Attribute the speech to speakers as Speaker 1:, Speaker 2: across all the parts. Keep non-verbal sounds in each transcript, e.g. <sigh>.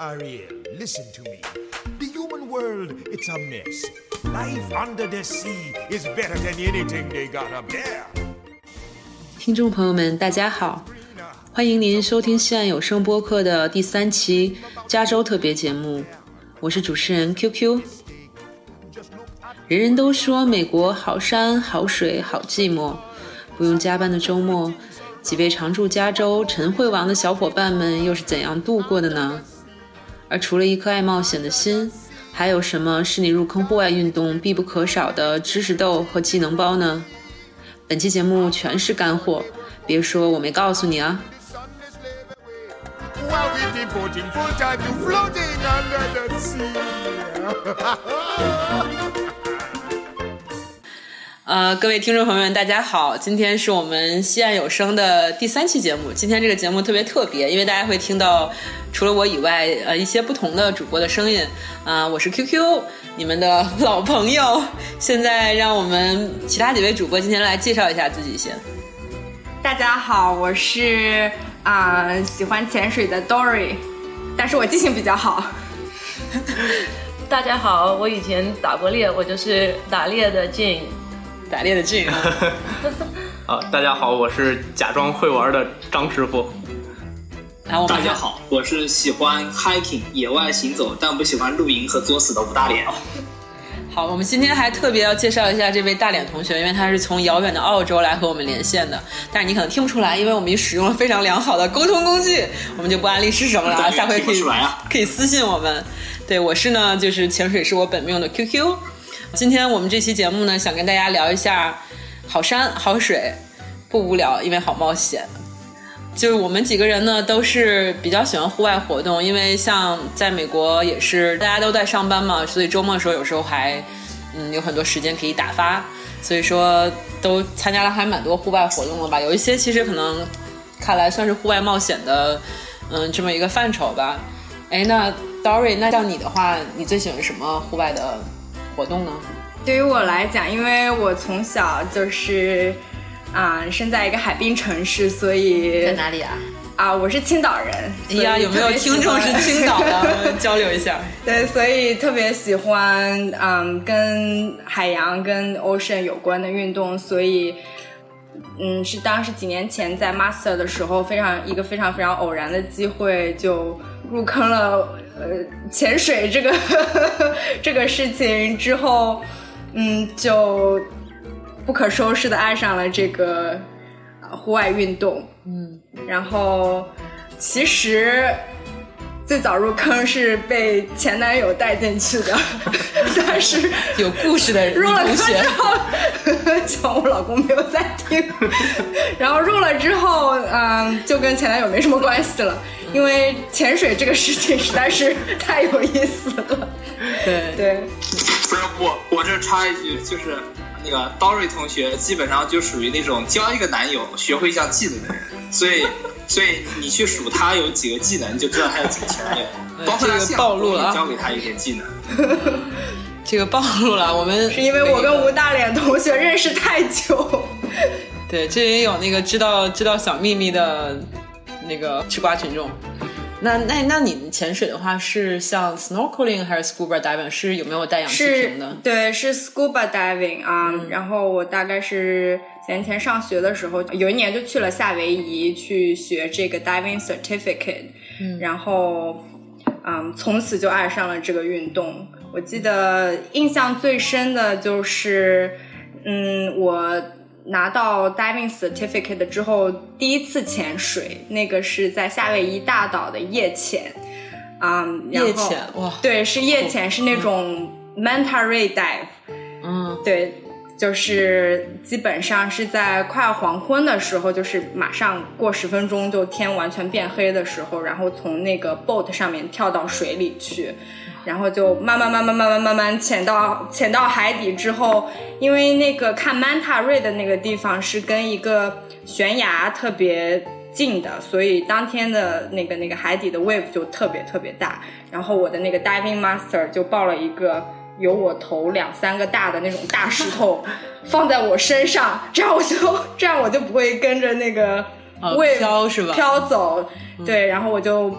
Speaker 1: Ariel, listen to me. The human world, it's a mess. Life under the sea is better than anything they got up there.
Speaker 2: 听众朋友们，大家好，欢迎您收听西岸有声播客的第三期加州特别节目，我是主持人 QQ。人人都说美国好山好水好寂寞，不用加班的周末，几位常驻加州陈会王的小伙伴们又是怎样度过的呢？而除了一颗爱冒险的心，还有什么是你入坑户外运动必不可少的知识豆和技能包呢？本期节目全是干货，别说我没告诉你啊！<laughs> 呃，各位听众朋友们，大家好，今天是我们西岸有声的第三期节目。今天这个节目特别特别，因为大家会听到除了我以外，呃，一些不同的主播的声音。啊、我是 QQ，你们的老朋友。现在让我们其他几位主播今天来介绍一下自己先。
Speaker 3: 大家好，我是啊、喜欢潜水的 Dory，但是我记性比较好。<laughs>
Speaker 4: 大家好，我以前打过猎，我就是打猎的 Jane。
Speaker 2: 打猎的俊，<laughs>
Speaker 5: 啊，大家好，我是假装会玩的张师傅。
Speaker 2: 来我们
Speaker 6: 大家好，我是喜欢 hiking 野外行走，但不喜欢露营和作死的吴大脸。
Speaker 2: 好，我们今天还特别要介绍一下这位大脸同学，因为他是从遥远的澳洲来和我们连线的。但是你可能听不出来，因为我们使用了非常良好的沟通工具，我们就不安利是什么了啊。下回可以
Speaker 6: 啊
Speaker 2: 可以私信我们。对我是呢，就是潜水是我本命的 QQ。今天我们这期节目呢，想跟大家聊一下好山好水，不无聊，因为好冒险。就是我们几个人呢，都是比较喜欢户外活动，因为像在美国也是大家都在上班嘛，所以周末的时候有时候还嗯有很多时间可以打发，所以说都参加了还蛮多户外活动了吧。有一些其实可能看来算是户外冒险的，嗯，这么一个范畴吧。哎，那 Dory，那像你的话，你最喜欢什么户外的活动呢？
Speaker 3: 对于我来讲，因为我从小就是啊、生在一个海滨城市，所以在
Speaker 2: 哪里啊？
Speaker 3: 啊、我是青岛人。
Speaker 2: 哎呀，有没有听众是青岛的？交流一下。<laughs>
Speaker 3: 对，所以特别喜欢嗯跟海洋跟 ocean 有关的运动，所以嗯是当时几年前在 master 的时候，非常一个非常非常偶然的机会就入坑了呃潜水这个 <laughs> 这个事情之后，嗯就不可收拾的爱上了这个呃户外运动，
Speaker 2: 嗯，
Speaker 3: 然后其实最早入坑是被前男友带进去的，<laughs> 但是
Speaker 2: 有故事的
Speaker 3: 入了坑之。后，希望我老公没有在听。然后入了之后，嗯，就跟前男友没什么关系了，因为潜水这个事情实在是太有意思了。
Speaker 2: 对
Speaker 3: 对，
Speaker 6: 不是我，我这插一句，就是那个 Dory 同学基本上就属于那种交一个男友学会一项技能的人，所以 <laughs> 所以你去数他有几个技能，你就知道他有几个前男友，包括他
Speaker 2: 这个暴露了
Speaker 6: 教给他一些技能。<laughs>
Speaker 2: 这个暴露了，我们 <laughs>
Speaker 3: 是因为我跟吴大脸同学认识太久。
Speaker 2: 对，这也有那个知道知道小秘密的那个吃瓜群众。那那那你潜水的话是像 snorkeling 还是 scuba diving？是有没有带氧气
Speaker 3: 是
Speaker 2: 瓶的？
Speaker 3: 对，是 scuba diving 啊、然后我大概是几年前上学的时候，有一年就去了夏威夷去学这个 diving certificate，、然后嗯，从此就爱上了这个运动。我记得印象最深的就是，嗯，我拿到 diving certificate 之后，第一次潜水，那个是在夏威夷大岛的夜潜，啊、
Speaker 2: 夜潜哇。
Speaker 3: 对，是夜潜，是那种 manta ray dive，
Speaker 2: 嗯，
Speaker 3: 对，就是基本上是在快黄昏的时候，就是马上过十分钟就天完全变黑的时候，然后从那个 boat 上面跳到水里去。然后就慢慢慢慢慢慢慢慢潜到潜到海底之后，因为那个看 manta ray 的那个地方是跟一个悬崖特别近的，所以当天的那个那个海底的 wave 就特别特别大。然后我的那个 diving master 就抱了一个有我头两三个大的那种大石头 <laughs> 放在我身上，这样我就这样我就不会跟着那个
Speaker 2: 哦
Speaker 3: wave
Speaker 2: 飘是吧
Speaker 3: 飘走，对，然后我就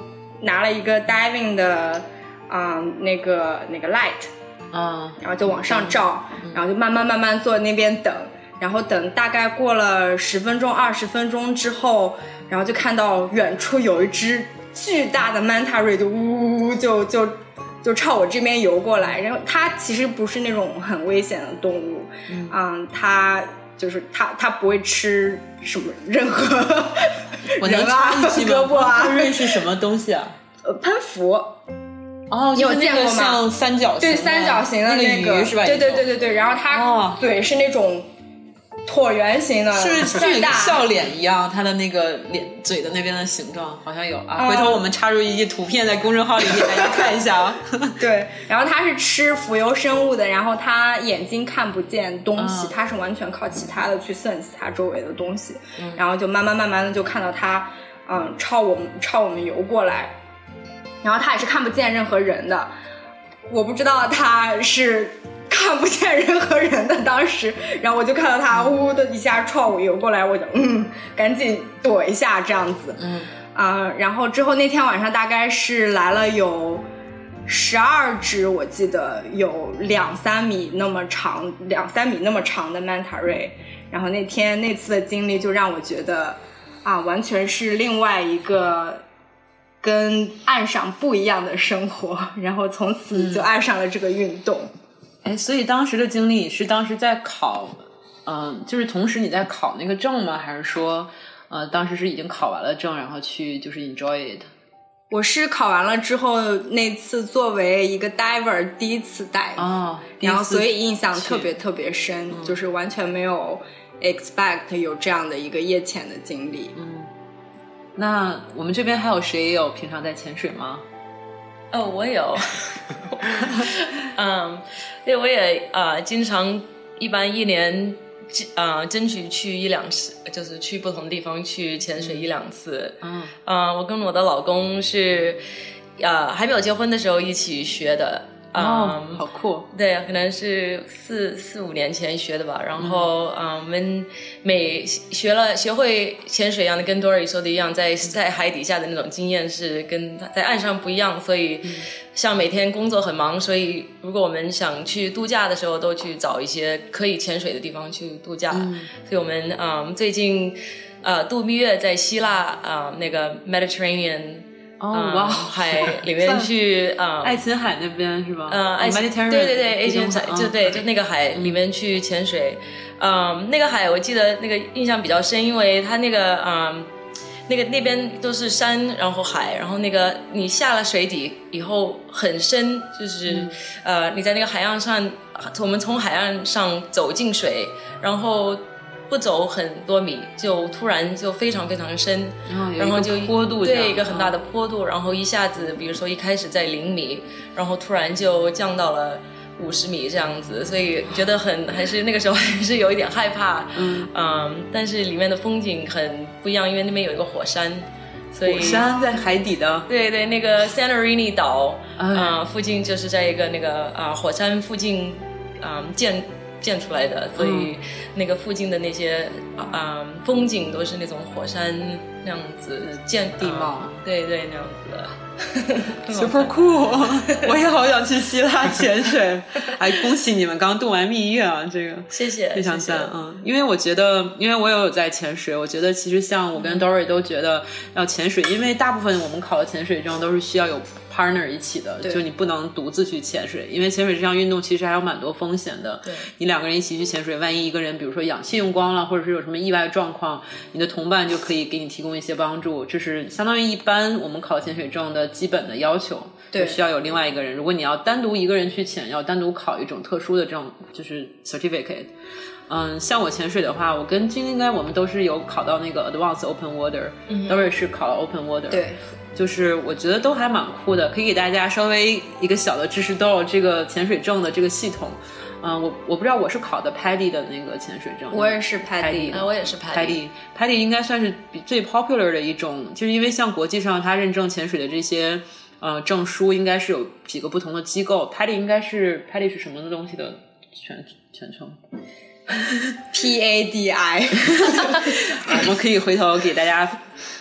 Speaker 3: 拿了一个 diving 的啊、那个那个 light，
Speaker 2: 啊
Speaker 3: 然后就往上照，然后就慢慢慢慢坐那边等，然后等大概过了十分钟、二十分钟之后，然后就看到远处有一只巨大的 manta ray 就呜呜呜就就就朝我这边游过来，然后它其实不是那种很危险的动物，嗯，它就是它它不会吃什么任何
Speaker 2: 我能
Speaker 3: 人啊
Speaker 2: 插一句吗？
Speaker 3: 胳膊啊
Speaker 2: 曼塔瑞是什么东西啊？
Speaker 3: 呃喷符，
Speaker 2: 哦，
Speaker 3: 你有见过吗
Speaker 2: 像三角形
Speaker 3: 对三角形的
Speaker 2: 那
Speaker 3: 个，
Speaker 2: 鱼是吧？
Speaker 3: 对对对对对，然后它
Speaker 2: 哦
Speaker 3: 嘴是那种椭圆形的，
Speaker 2: 是不是
Speaker 3: 巨大。
Speaker 2: 笑脸一样？它的那个脸嘴的那边的形状好像有啊。
Speaker 3: 嗯
Speaker 2: 回头我们插入一些图片在公众号里给大家看一下啊。<laughs>
Speaker 3: 对，然后它是吃浮游生物的，然后它眼睛看不见东西，
Speaker 2: 嗯
Speaker 3: 它是完全靠其他的去 sense 它周围的东西，
Speaker 2: 嗯
Speaker 3: 然后就慢慢慢慢的就看到它，嗯，朝我们朝我们游过来，然后他也是看不见任何人的，我不知道他是。看不见任何人的当时，然后我就看到他呜的一下冲我游过来，我就嗯，赶紧躲一下这样子，
Speaker 2: 嗯
Speaker 3: 啊、然后之后那天晚上大概是来了有十二只，我记得有两三米那么长，两三米那么长的 manta ray。然后那天那次的经历就让我觉得啊，完全是另外一个跟岸上不一样的生活。<laughs> 然后从此就爱上了这个运动。
Speaker 2: 哎，所以当时的经历是当时在考，嗯、就是同时你在考那个证吗？还是说，呃，当时是已经考完了证，然后去就是 enjoy it？
Speaker 3: 我是考完了之后，那次作为一个 diver 第一次 dive，、然后所以印象特别特别深，就是完全没有 expect 有这样的一个夜潜的经历。
Speaker 2: 那我们这边还有谁有平常在潜水吗？
Speaker 4: 哦，我有，<laughs> 嗯，对，我也呃，经常一般一年呃争取去一两次，就是去不同地方去潜水一两次。
Speaker 2: 嗯，
Speaker 4: 呃，我跟我的老公是啊还没有结婚的时候一起学的。
Speaker 2: 哦，
Speaker 4: 嗯
Speaker 2: 好酷！
Speaker 4: 对，可能是四四五年前学的吧。然后，嗯、我们每学了学会潜水一样的，跟 Dory 说的一样，在在海底下的那种经验是跟在岸上不一样。所以，像每天工作很忙，所以如果我们想去度假的时候，都去找一些可以潜水的地方去度假。所以我们嗯最近呃度蜜月在希腊啊、那个 Mediterranean。
Speaker 2: 哦，
Speaker 4: 嗯
Speaker 2: 哇，
Speaker 4: 海 <laughs> 里面去啊，
Speaker 2: 爱琴海那边是吧？
Speaker 4: 嗯，爱琴
Speaker 2: Mediterranean
Speaker 4: 对对对
Speaker 2: 爱
Speaker 4: 琴
Speaker 2: 海
Speaker 4: 就对，就那个海里面去潜水，嗯，那个海我记得那个印象比较深，因为它那个嗯。那个那边都是山，然后海，然后那个你下了水底以后很深，就是、呃你在那个海岸上，我们从海岸上走进水，然后不走很多米，就突然就非常非常深，
Speaker 2: 然后
Speaker 4: 就
Speaker 2: 坡度，
Speaker 4: 对一个很大
Speaker 2: 的。
Speaker 4: 坡度，然后一下子，比如说一开始在零米，然后突然就降到了五十米这样子，所以觉得很还是那个时候还是有一点害怕，
Speaker 2: 嗯。
Speaker 4: 但是里面的风景很不一样，因为那边有一个火山，所以
Speaker 2: 火山在海底的，
Speaker 4: 对对，那个 Santorini 岛啊、
Speaker 2: 哎
Speaker 4: 附近就是在一个那个啊、火山附近啊、建建出来的，所以
Speaker 2: 嗯
Speaker 4: 那个附近的那些啊、风景都是那种火山那样子建
Speaker 2: 地貌
Speaker 4: 啊对对那样子的。<laughs>
Speaker 2: super cool！，我也好想去希腊潜水。哎，恭喜你们刚度完蜜月啊，<laughs> 这个
Speaker 4: 谢谢，
Speaker 2: 非常赞嗯，因为我觉得，因为我也有在潜水，我觉得其实像我跟 Dory 都觉得要潜水，因为大部分我们考的潜水证都是需要有 partner 一起的，就你不能独自去潜水，因为潜水这项运动其实还有蛮多风险的。
Speaker 4: 对
Speaker 2: 你两个人一起去潜水，万一一个人比如说氧气用光了，或者是有什么意外状况，你的同伴就可以给你提供一些帮助，这是相当于一般我们考潜水证的基本的要求。
Speaker 3: 对
Speaker 2: 就需要有另外一个人。如果你要单独一个人去潜，要单独考一种特殊的这种就是 certificate。嗯，像我潜水的话，我跟金应该我们都是有考到那个 advanced open water，、都是是考了 open water。
Speaker 3: 对，
Speaker 2: 就是我觉得都还蛮酷的，可以给大家稍微一个小的知识豆，这个潜水证的这个系统。嗯，我我不知道我是考的 PADI 的那个潜水证，
Speaker 3: 我也是 Paddy，
Speaker 4: 啊，我也是排
Speaker 2: PADI PADI 应该算是比最 popular 的一种，就是因为像国际上它认证潜水的这些呃证书，应该是有几个不同的机构。PADI 应该是 PADI 是什么的东西的全全称？
Speaker 3: P A D I，<laughs>
Speaker 2: 我们可以回头给大家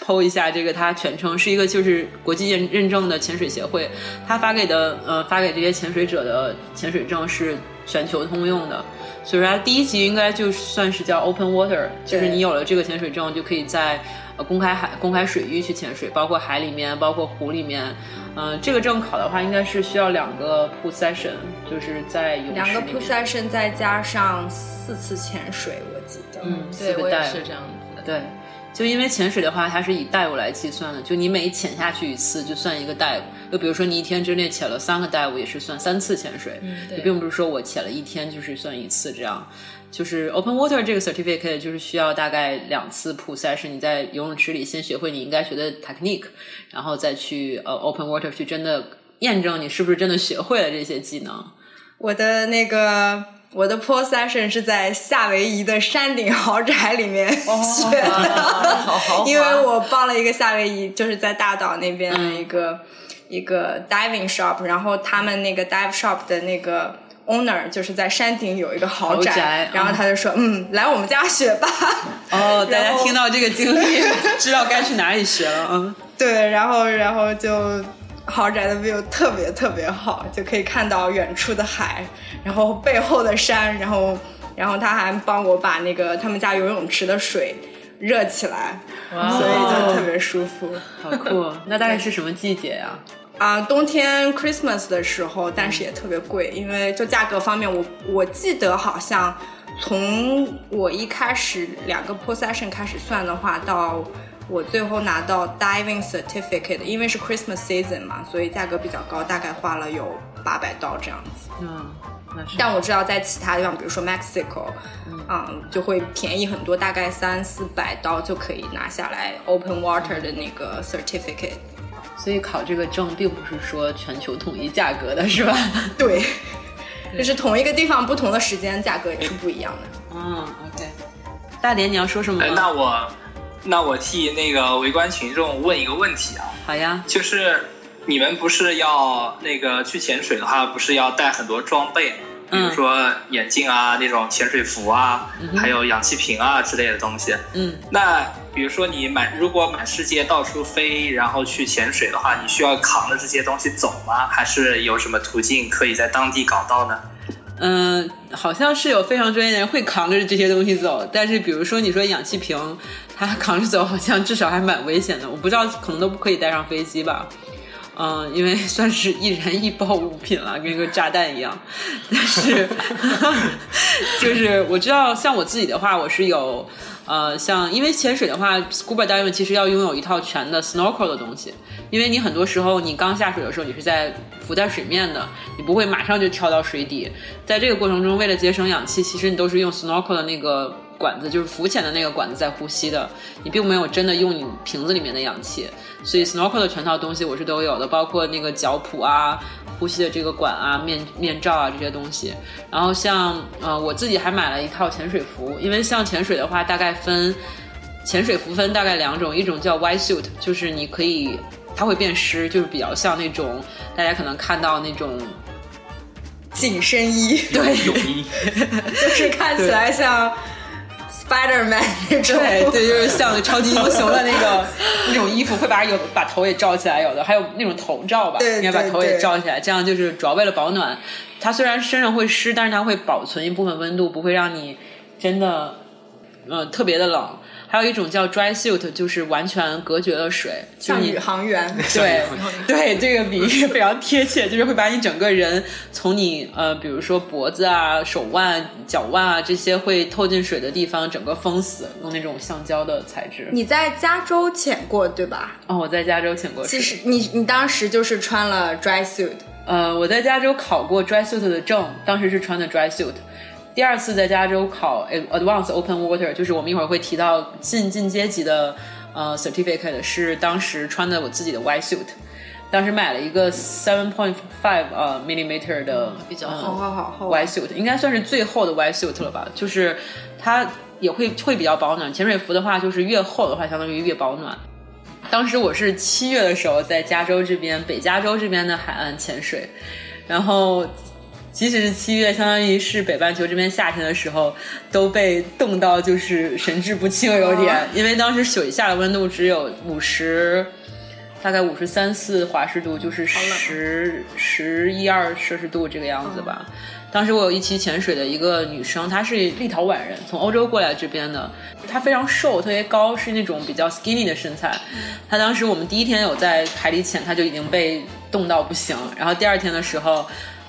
Speaker 2: 剖一下这个，它全称是一个就是国际认认证的潜水协会，它发给的呃发给这些潜水者的潜水证是全球通用的，所以说它第一级应该就算是叫 Open Water，就是你有了这个潜水证就可以在呃公开海公开水域去潜水，包括海里面，包括湖里面。嗯、这个证考的话应该是需要两个 pool session，就是在泳池
Speaker 3: 两个 pool session 再加上四次潜水，我记得。
Speaker 2: 嗯，
Speaker 4: 对我也
Speaker 2: 四个带
Speaker 4: 是这样子的。
Speaker 2: 对，就因为潜水的话，它是以 dive 来计算的，就你每潜下去一次就算一个 dive。就比如说你一天之内潜了三个 dive，也是算三次潜水，
Speaker 4: 对
Speaker 2: 就并不是说我潜了一天就是算一次这样。就是 open water 这个 certificate 就是需要大概两次 pool session，你在游泳池里先学会你应该学的 technique，然后再去呃 open water 去真的验证你是不是真的学会了这些技能。
Speaker 3: 我的那个我的 pool session 是在夏威夷的山顶豪宅里面学的，因为我报了一个夏威夷，就是在大岛那边的一个、一个 diving shop，然后他们那个 dive shop 的那个 owner 就是在山顶有一个豪宅，
Speaker 2: 豪宅
Speaker 3: 然后他就说，嗯，来我们家学吧。
Speaker 2: 哦，<laughs> 大家听到这个经历，<laughs> 知道该去哪里学了，嗯。
Speaker 3: 对，然后然后就豪宅的 view 特别特别好，就可以看到远处的海，然后背后的山，然后然后他还帮我把那个他们家游泳池的水热起来，所以就特别舒服。
Speaker 2: 好酷！那大概是什么季节呀、
Speaker 3: 啊、冬天 Christmas 的时候，但是也特别贵，因为就价格方面，我我记得好像从我一开始两个 possession 开始算的话，到我最后拿到 diving certificate，因为是 Christmas season 嘛，所以价格比较高，大概花了有八百刀这样子。
Speaker 2: 嗯，那是。
Speaker 3: 但我知道在其他地方，比如说 Mexico，嗯，就会便宜很多，大概三四百刀就可以拿下来 open water 的那个 certificate。
Speaker 2: 所以考这个证并不是说全球统一价格的，是吧？
Speaker 3: 对，就是同一个地方不同的时间，价格也是不一样的。
Speaker 2: 嗯，OK。大连，你要说什么
Speaker 6: 哎，？那我那我替那个围观群众问一个问题啊，
Speaker 2: 好呀。
Speaker 6: 就是你们不是要那个去潜水的话，不是要带很多装备吗？比如说眼镜啊，那种潜水服啊，还有氧气瓶啊之类的东西。
Speaker 2: 嗯，
Speaker 6: 那比如说你满如果满世界到处飞，然后去潜水的话，你需要扛着这些东西走吗？还是有什么途径可以在当地搞到呢？
Speaker 2: 嗯，好像是有非常专业的人会扛着这些东西走，但是比如说你说氧气瓶，它扛着走好像至少还蛮危险的，我不知道可能都不可以带上飞机吧。嗯，因为算是易燃易爆物品了，跟个炸弹一样。但是，<laughs> 就是我知道，像我自己的话，我是有，呃，像因为潜水的话，scuba diving 其实要拥有一套全的 snorkel 的东西，因为你很多时候你刚下水的时候，你是在浮在水面的，你不会马上就跳到水底。在这个过程中，为了节省氧气，其实你都是用 snorkel 的那个管子，就是浮潜的那个管子在呼吸的，你并没有真的用你瓶子里面的氧气。所以 snorkel 的全套东西我是都有的，包括那个脚蹼啊、呼吸的这个管啊、面面罩啊这些东西。然后像呃我自己还买了一套潜水服，因为像潜水的话，大概分潜水服分大概两种，一种叫 white suit，就是你可以它会变湿，就是比较像那种大家可能看到那种
Speaker 3: 紧身衣，
Speaker 2: 对
Speaker 5: 泳衣，<laughs>
Speaker 3: 就是看起来像 Spider Man 那种。
Speaker 2: 对对，就是像超级英雄的那个 <laughs> 那种衣服，会把有把头也罩起来，有的还有那种头罩吧，
Speaker 3: 对
Speaker 2: 应该把头也罩起来，这样就是主要为了保暖。它虽然身上会湿，但是它会保存一部分温度，不会让你真的呃特别的冷。还有一种叫 dry suit，就是完全隔绝了水，
Speaker 3: 像宇航员，
Speaker 2: 对对，这个比喻非常贴切，就是会把你整个人从你呃，比如说脖子啊、手腕、脚腕啊这些会透进水的地方，整个封死，用那种橡胶的材质。
Speaker 3: 你在加州潜过对吧？
Speaker 2: 哦，我在加州潜过。
Speaker 3: 其实你你当时就是穿了 dry suit，
Speaker 2: 呃，我在加州考过 dry suit 的证，当时是穿的 dry suit。第二次在加州考 Advanced Open Water，就是我们一会儿会提到进进阶级的呃 certificate，是当时穿的我自己的 white suit，当时买了一个 seven point five 呃 millimeter 的嗯
Speaker 4: 比较厚
Speaker 3: 好好好
Speaker 2: white suit，应该算是最厚的 white suit 了吧，就是它也会会比较保暖。潜水服的话，就是越厚的话，相当于越保暖。当时我是七月的时候在加州这边，北加州这边的海岸潜水，然后即使是七月，相当于是北半球这边夏天的时候，都被冻到就是神志不清，有点，因为当时水下的温度只有五十，大概五十三四华氏度，就是十十一二摄氏度这个样子吧。当时我有一期潜水的一个女生，她是立陶宛人，从欧洲过来这边的。她非常瘦，特别高，是那种比较 skinny 的身材。她当时我们第一天有在海里潜，她就已经被冻到不行。然后第二天的时候。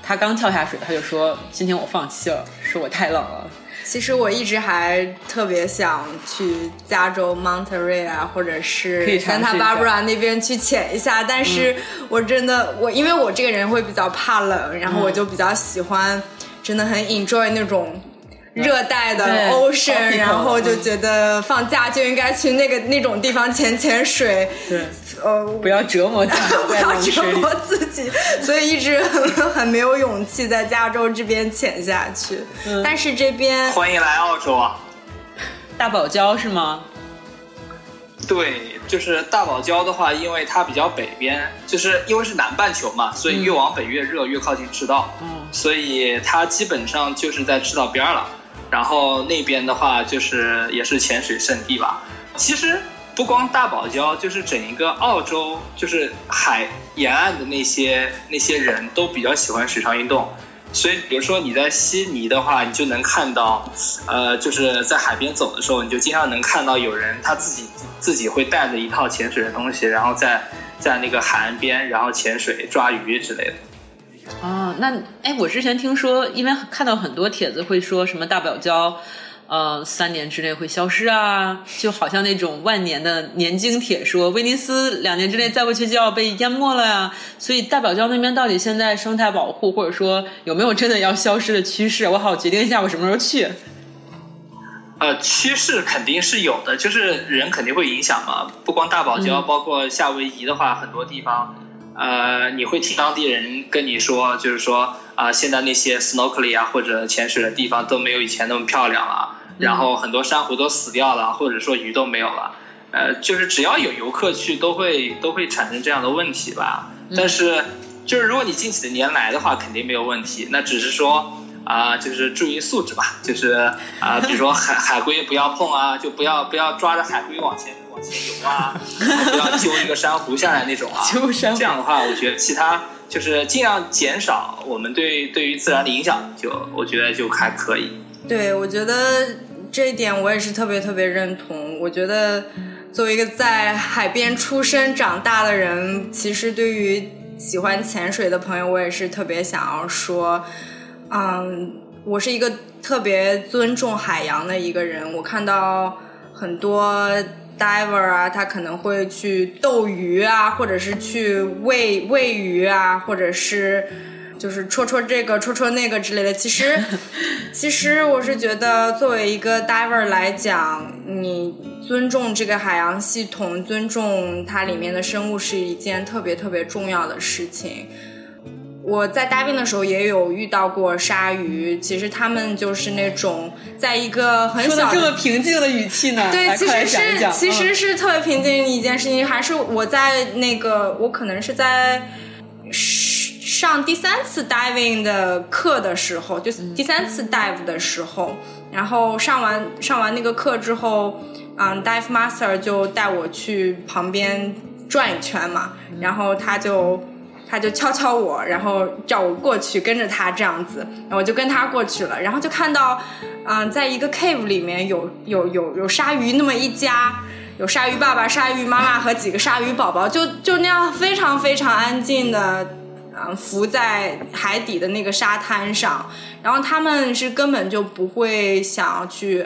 Speaker 2: 他刚跳下水，他就说：“今天我放弃了，是我太冷了。<laughs> ”
Speaker 3: 其实我一直还特别想去加州 Monterey 啊，或者是 Santa Barbara 那边去潜一下，但是我真的我因为我这个人会比较怕冷，然后我就比较喜欢，真的很 enjoy 那种。热带的 ocean，然后就觉得放假就应该去那个那种地方潜潜水，
Speaker 2: 对，呃，不要折磨自己，<laughs>
Speaker 3: 不要折磨自己，<laughs> 所以一直很 <laughs> 很没有勇气在加州这边潜下去。但是这边
Speaker 6: 欢迎来澳洲啊，
Speaker 2: 大堡礁是吗？
Speaker 6: 对，就是大堡礁的话，因为它比较北边，就是因为是南半球嘛，所以越往北越热，越靠近赤道，嗯，所以它基本上就是在赤道边了。然后那边的话，就是也是潜水圣地吧。其实不光大堡礁，就是整一个澳洲，就是海沿岸的那些那些人都比较喜欢水上运动。所以，比如说你在悉尼的话，你就能看到，呃，就是在海边走的时候，你就经常能看到有人他自己自己会带着一套潜水的东西，然后在在那个海岸边，然后潜水抓鱼之类的。
Speaker 2: 哦，那哎，我之前听说，因为看到很多帖子会说什么大堡礁，呃，三年之内会消失啊，就好像那种万年的年经帖说威尼斯两年之内再不去就要被淹没了呀。所以大堡礁那边到底现在生态保护，或者说有没有真的要消失的趋势？我好决定一下我什么时候去。
Speaker 6: 呃，趋势肯定是有的，就是人肯定会影响嘛，不光大堡礁，包括夏威夷的话，很多地方。呃，你会听当地人跟你说，就是说啊，现在那些 snorkeling 啊或者潜水的地方都没有以前那么漂亮了，然后很多珊瑚都死掉了，或者说鱼都没有了。呃，就是只要有游客去，都会都会产生这样的问题吧。但是，就是如果你近几年来的话，肯定没有问题。那只是说啊，就是注意素质吧，就是啊，比如说海 <laughs> 海龟不要碰啊，就不要不要抓着海龟往前。往前游啊，不要揪一个珊瑚下来那种啊。
Speaker 2: 揪珊
Speaker 6: 瑚。这样的话，我觉得其他就是尽量减少我们对对于自然的影响，就我觉得就还可以。
Speaker 3: 对，我觉得这一点我也是特别特别认同。我觉得作为一个在海边出生长大的人，其实对于喜欢潜水的朋友，我也是特别想要说，嗯，我是一个特别尊重海洋的一个人。我看到很多。diver 啊，他可能会去逗鱼啊，或者是去喂喂鱼啊，或者是就是戳戳这个戳戳那个之类的。其实，<laughs> 其实我是觉得，作为一个 diver 来讲，你尊重这个海洋系统，尊重它里面的生物，是一件特别特别重要的事情。我在 diving 的时候也有遇到过鲨鱼，其实他们就是那种在一个很小
Speaker 2: 这么平静的语气呢。
Speaker 3: 对，其实是其实是特别平静的一件事情。还是我在那个我可能是在上第三次 diving 的课的时候，就第三次 dive 的时候，然后上完上完那个课之后，嗯，dive master 就带我去旁边转一圈嘛，然后他就。他就敲敲我，然后叫我过去跟着他这样子，然后我就跟他过去了，然后就看到，嗯，在一个 cave 里面有有有有鲨鱼那么一家，有鲨鱼爸爸、鲨鱼妈妈和几个鲨鱼宝宝，就就那样非常非常安静的，嗯，浮在海底的那个沙滩上，然后他们是根本就不会想要去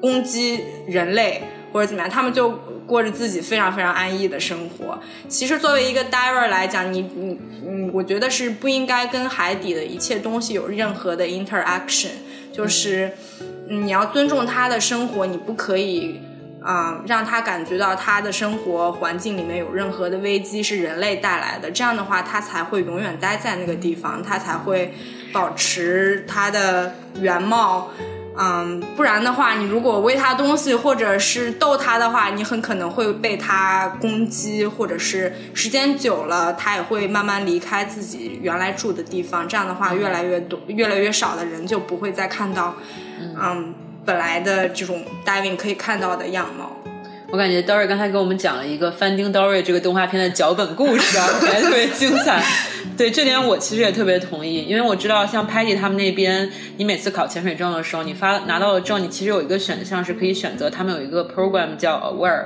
Speaker 3: 攻击人类或者怎么样，他们就。过着自己非常非常安逸的生活。其实作为一个 diver 来讲，你你嗯，我觉得是不应该跟海底的一切东西有任何的 interaction。就是你要尊重他的生活，你不可以啊让他感觉到他的生活环境里面有任何的危机是人类带来的。这样的话，他才会永远待在那个地方，他才会保持他的原貌。嗯，不然的话，你如果喂它东西或者是逗它的话，你很可能会被它攻击，或者是时间久了，它也会慢慢离开自己原来住的地方。这样的话，越来越多、越来越少的人就不会再看到，嗯，本来的这种 diving 可以看到的样貌。
Speaker 2: 我感觉 Dory 刚才给我们讲了一个《Finding Dory》这个动画片的脚本故事啊，感觉特别精彩。对这点我其实也特别同意，因为我知道像 Patty 他们那边，你每次考潜水证的时候，你发拿到了证，你其实有一个选项是可以选择，他们有一个 program 叫 Aware，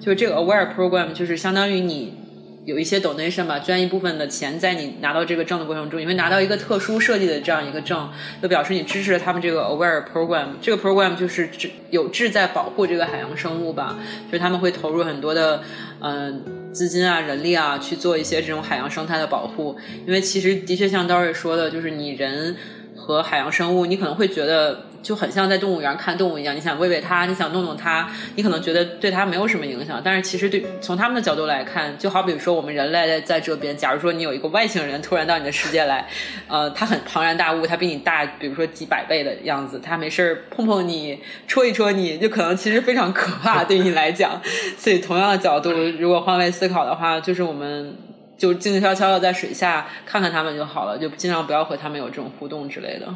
Speaker 2: 就是这个 Aware program 就是相当于你。有一些 donation 吧，捐一部分的钱，在你拿到这个证的过程中，你会拿到一个特殊设计的这样一个证，就表示你支持了他们这个 Aware Program。这个 program 就是有志在保护这个海洋生物吧，就是他们会投入很多的嗯资金啊、人力啊去做一些这种海洋生态的保护。因为其实的确像 Dory 说的，就是你人和海洋生物，你可能会觉得。就很像在动物园看动物一样，你想喂喂它，你想弄弄它，你可能觉得对它没有什么影响，但是其实对从他们的角度来看，就好比如说我们人类在在这边，假如说你有一个外星人突然到你的世界来，呃，他很庞然大物，他比你大，比如说几百倍的样子，他没事儿碰碰你，戳一戳你，就可能其实非常可怕对你来讲。所以同样的角度，如果换位思考的话，就是我们就静静悄悄的在水下看看他们就好了，就尽量不要和他们有这种互动之类的。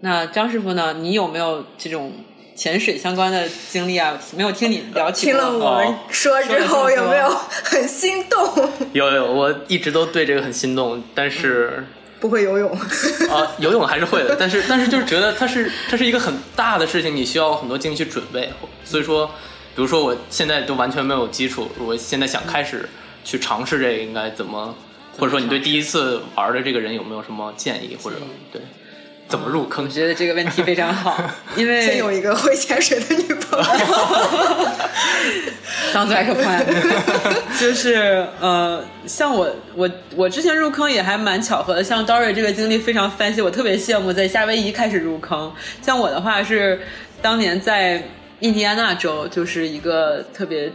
Speaker 2: 那张师傅呢？你有没有这种潜水相关的经历啊？没有听你聊起。
Speaker 3: 听了我们说之后，有没有很心动？
Speaker 5: 有有，我一直都对这个很心动，但是
Speaker 3: 不会游泳。
Speaker 5: 啊，游泳还是会的，但是但是就是觉得它是它是一个很大的事情，你需要很多精力去准备。所以说，比如说我现在都完全没有基础，我现在想开始去尝试这个，应该怎么？或者说，你对第一次玩的这个人有没有什么建议？或者对？怎么入坑？
Speaker 2: 我觉得这个问题非常好，<laughs> 因为
Speaker 3: 先有一个会潜水的女朋友。<laughs>
Speaker 2: Sounds like plan。就是呃，像我我我之前入坑也还蛮巧合的，像 Dory 这个经历非常 fancy，我特别羡慕在夏威夷开始入坑。像我的话是当年在印第安纳州，就是一个特别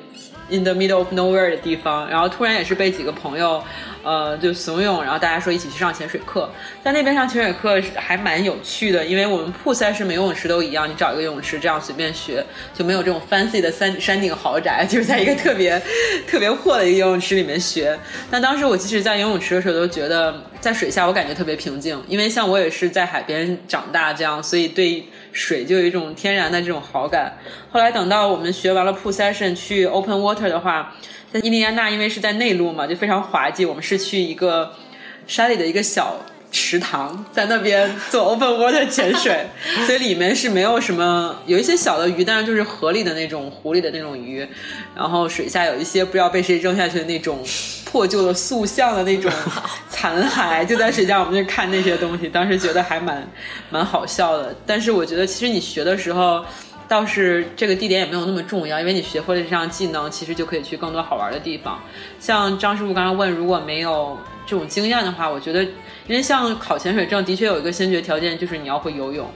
Speaker 2: in the middle of nowhere 的地方，然后突然也是被几个朋友。呃，就怂恿，然后大家说一起去上潜水课，在那边上潜水课还蛮有趣的，因为我们铺赛是每游泳池都一样，你找一个游泳池这样随便学，就没有这种 fancy 的山山顶豪宅，<laughs> 就是在一个特别特别破的一个游泳池里面学。但当时我即使在游泳池的时候，都觉得在水下我感觉特别平静，因为像我也是在海边长大这样，所以对水就有一种天然的这种好感。后来等到我们学完了铺 session 去 open water 的话。在印第安纳，因为是在内陆嘛，就非常滑稽。我们是去一个山里的一个小池塘，在那边做 open water 潜水，<laughs> 所以里面是没有什么，有一些小的鱼，但是就是河里的那种、湖里的那种鱼。然后水下有一些不知道被谁扔下去的那种破旧的塑像的那种 <laughs> 残骸，就在水下，我们就看那些东西。当时觉得还蛮蛮好笑的。但是我觉得，其实你学的时候。倒是这个地点也没有那么重要，因为你学会了这项技能，其实就可以去更多好玩的地方。像张师傅刚刚问，如果没有这种经验的话，我觉得，因为像考潜水证，的确有一个先决条件，就是你要会游泳，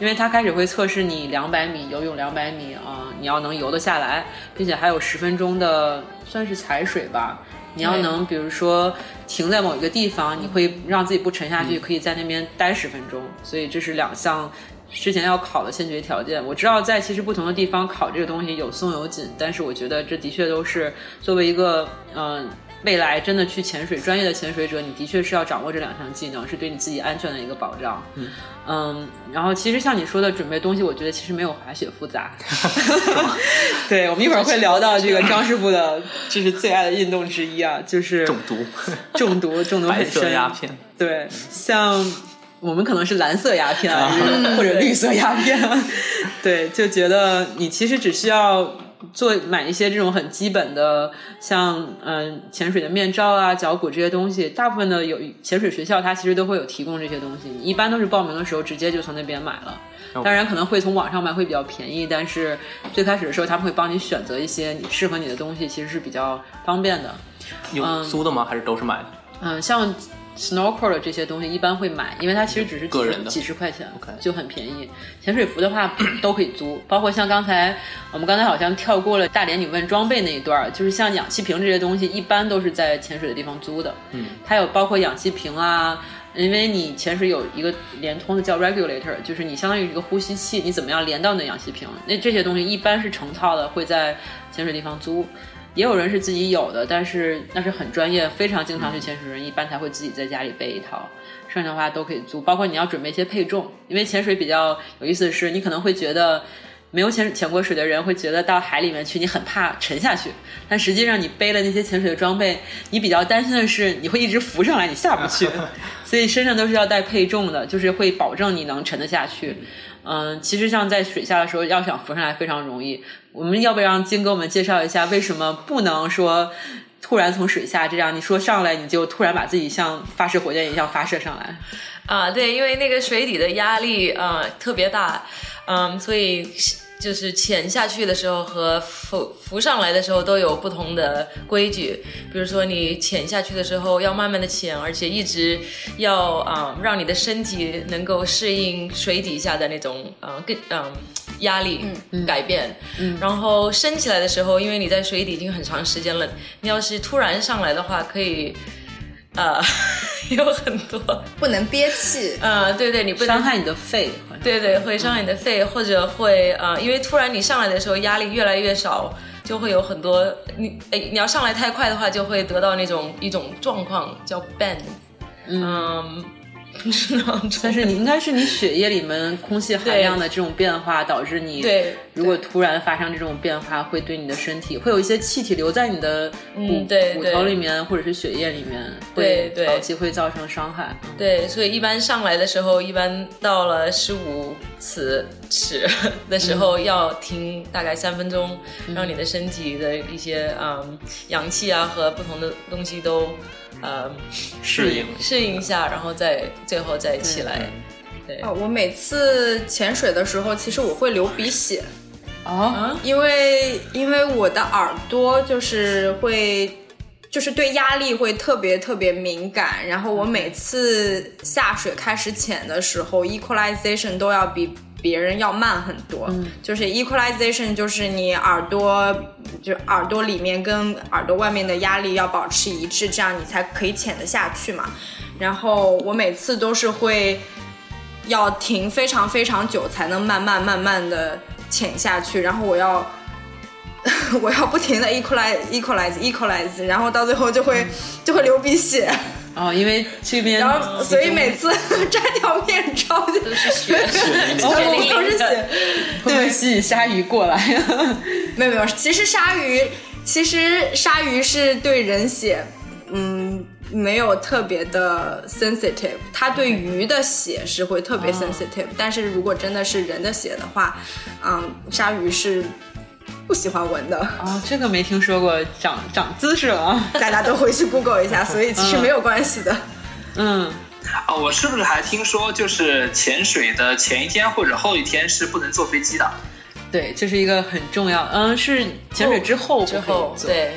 Speaker 2: 因为他开始会测试你两百米游泳两百米啊，你要能游得下来，并且还有十分钟的算是踩水吧，你要能比如说停在某一个地方，你会让自己不沉下去，可以在那边待十分钟，所以这是两项。之前要考的先决条件，我知道在其实不同的地方考这个东西有松有紧，但是我觉得这的确都是作为一个嗯未来真的去潜水专业的潜水者，你的确是要掌握这两项技能，是对你自己安全的一个保障。嗯嗯，然后其实像你说的准备东西，我觉得其实没有滑雪复杂。<laughs> 对，我们一会儿会聊到这个张师傅的，<laughs> 就是最爱的运动之一啊，就是
Speaker 5: 中毒，
Speaker 2: 中毒，<laughs> 中毒很深。
Speaker 5: 鸦片。
Speaker 2: 对，像。我们可能是蓝色鸦片啊，或者绿色鸦片，对，就觉得你其实只需要做买一些这种很基本的，像嗯潜水的面罩啊、脚蹼这些东西，大部分的有潜水学校它其实都会有提供这些东西，你一般都是报名的时候直接就从那边买了，当然可能会从网上买会比较便宜，但是最开始的时候他们会帮你选择一些你适合你的东西，其实是比较方便的。
Speaker 5: 有租的吗？还是都是买的？
Speaker 2: 嗯，像。Snorkel 的这些东西一般会买，因为它其实只是几十
Speaker 5: 个人的
Speaker 2: 几十块钱就很便宜。潜水服的话 <clears throat> 都可以租，包括像刚才我们刚才好像跳过了大连你问装备那一段儿，就是像氧气瓶这些东西，一般都是在潜水的地方租的。
Speaker 5: 嗯，
Speaker 2: 它有包括氧气瓶啊。因为你潜水有一个连通的叫 regulator，就是你相当于一个呼吸器，你怎么样连到你的氧气瓶？那这些东西一般是成套的，会在潜水地方租。也有人是自己有的，但是那是很专业、非常经常去潜水的人，一般才会自己在家里备一套。剩下的话都可以租，包括你要准备一些配重，因为潜水比较有意思的是，你可能会觉得没有潜潜过水的人会觉得到海里面去你很怕沉下去，但实际上你背了那些潜水的装备，你比较担心的是你会一直浮上来，你下不去，<laughs> 所以身上都是要带配重的，就是会保证你能沉得下去。嗯，其实像在水下的时候，要想浮上来非常容易。我们要不要让金给我们介绍一下，为什么不能说突然从水下这样？你说上来你就突然把自己像发射火箭一样发射上来？
Speaker 4: 啊，对，因为那个水底的压力啊、特别大，嗯，所以就是潜下去的时候和浮浮上来的时候都有不同的规矩。比如说你潜下去的时候要慢慢的潜，而且一直要啊、让你的身体能够适应水底下的那种呃更嗯。压力改变，然后升起来的时候，因为你在水底已经很长时间了，你要是突然上来的话，可以，呃，<laughs> 有很多
Speaker 3: 不能憋气。<laughs>
Speaker 4: 呃，对对，你不能
Speaker 2: 伤害你的肺，
Speaker 4: 对对，会伤害你的肺，或者会呃，因为突然你上来的时候压力越来越少，就会有很多你哎，你要上来太快的话，就会得到那种一种状况叫 bend，嗯，<laughs>
Speaker 2: 但是你应该是你血液里面空气含量的这种变化，导致你
Speaker 4: 对
Speaker 2: 如果突然发生这种变化，会对你的身体会有一些气体留在你的骨、
Speaker 4: 嗯对
Speaker 2: 骨头里面或者是血液里面，会
Speaker 4: 对对
Speaker 2: 早期会造成伤害。
Speaker 4: 对，所以一般上来的时候，一般到了十五尺尺的时候要停大概三分钟，让你的身体的一些嗯氧气啊和不同的东西都嗯
Speaker 5: 适应。
Speaker 4: 适应一下，然后再最后再起来。对，
Speaker 3: 哦，我每次潜水的时候，其实我会流鼻血，
Speaker 2: 啊，
Speaker 3: 因为因为我的耳朵就是会。就是对压力会特别特别敏感，然后我每次下水开始潜的时候，equalization 都要比别人要慢很多。就是 equalization 就是你耳朵就耳朵里面跟耳朵外面的压力要保持一致，这样你才可以潜得下去嘛。然后我每次都是会要停非常非常久才能慢慢慢慢的潜下去，然后我要 <laughs> 我要不停的 equalize equalize equalize，然后到最后就会就会流鼻血，
Speaker 2: 哦，因为这边
Speaker 3: 然后所以每次 <laughs> 摘掉面罩就
Speaker 4: 都是血，
Speaker 3: 全部都是血。
Speaker 2: 会不会吸引鲨鱼过来？
Speaker 3: 没有没有，其实鲨鱼其实鲨鱼是对人血，嗯，没有特别的 sensitive，它对鱼的血是会特别 sensitive，、但是如果真的是人的血的话，嗯，鲨鱼是不喜欢闻的。
Speaker 2: 哦，这个没听说过，长长姿势了啊。<laughs>
Speaker 3: 大家都回去 Google 一下，所以其实没有关系的。
Speaker 2: 嗯，
Speaker 6: 哦，我是不是还听说，就是潜水的前一天或者后一天是不能坐飞机的？
Speaker 2: 对，这是一个很重要。嗯，是潜水之后
Speaker 4: 之后对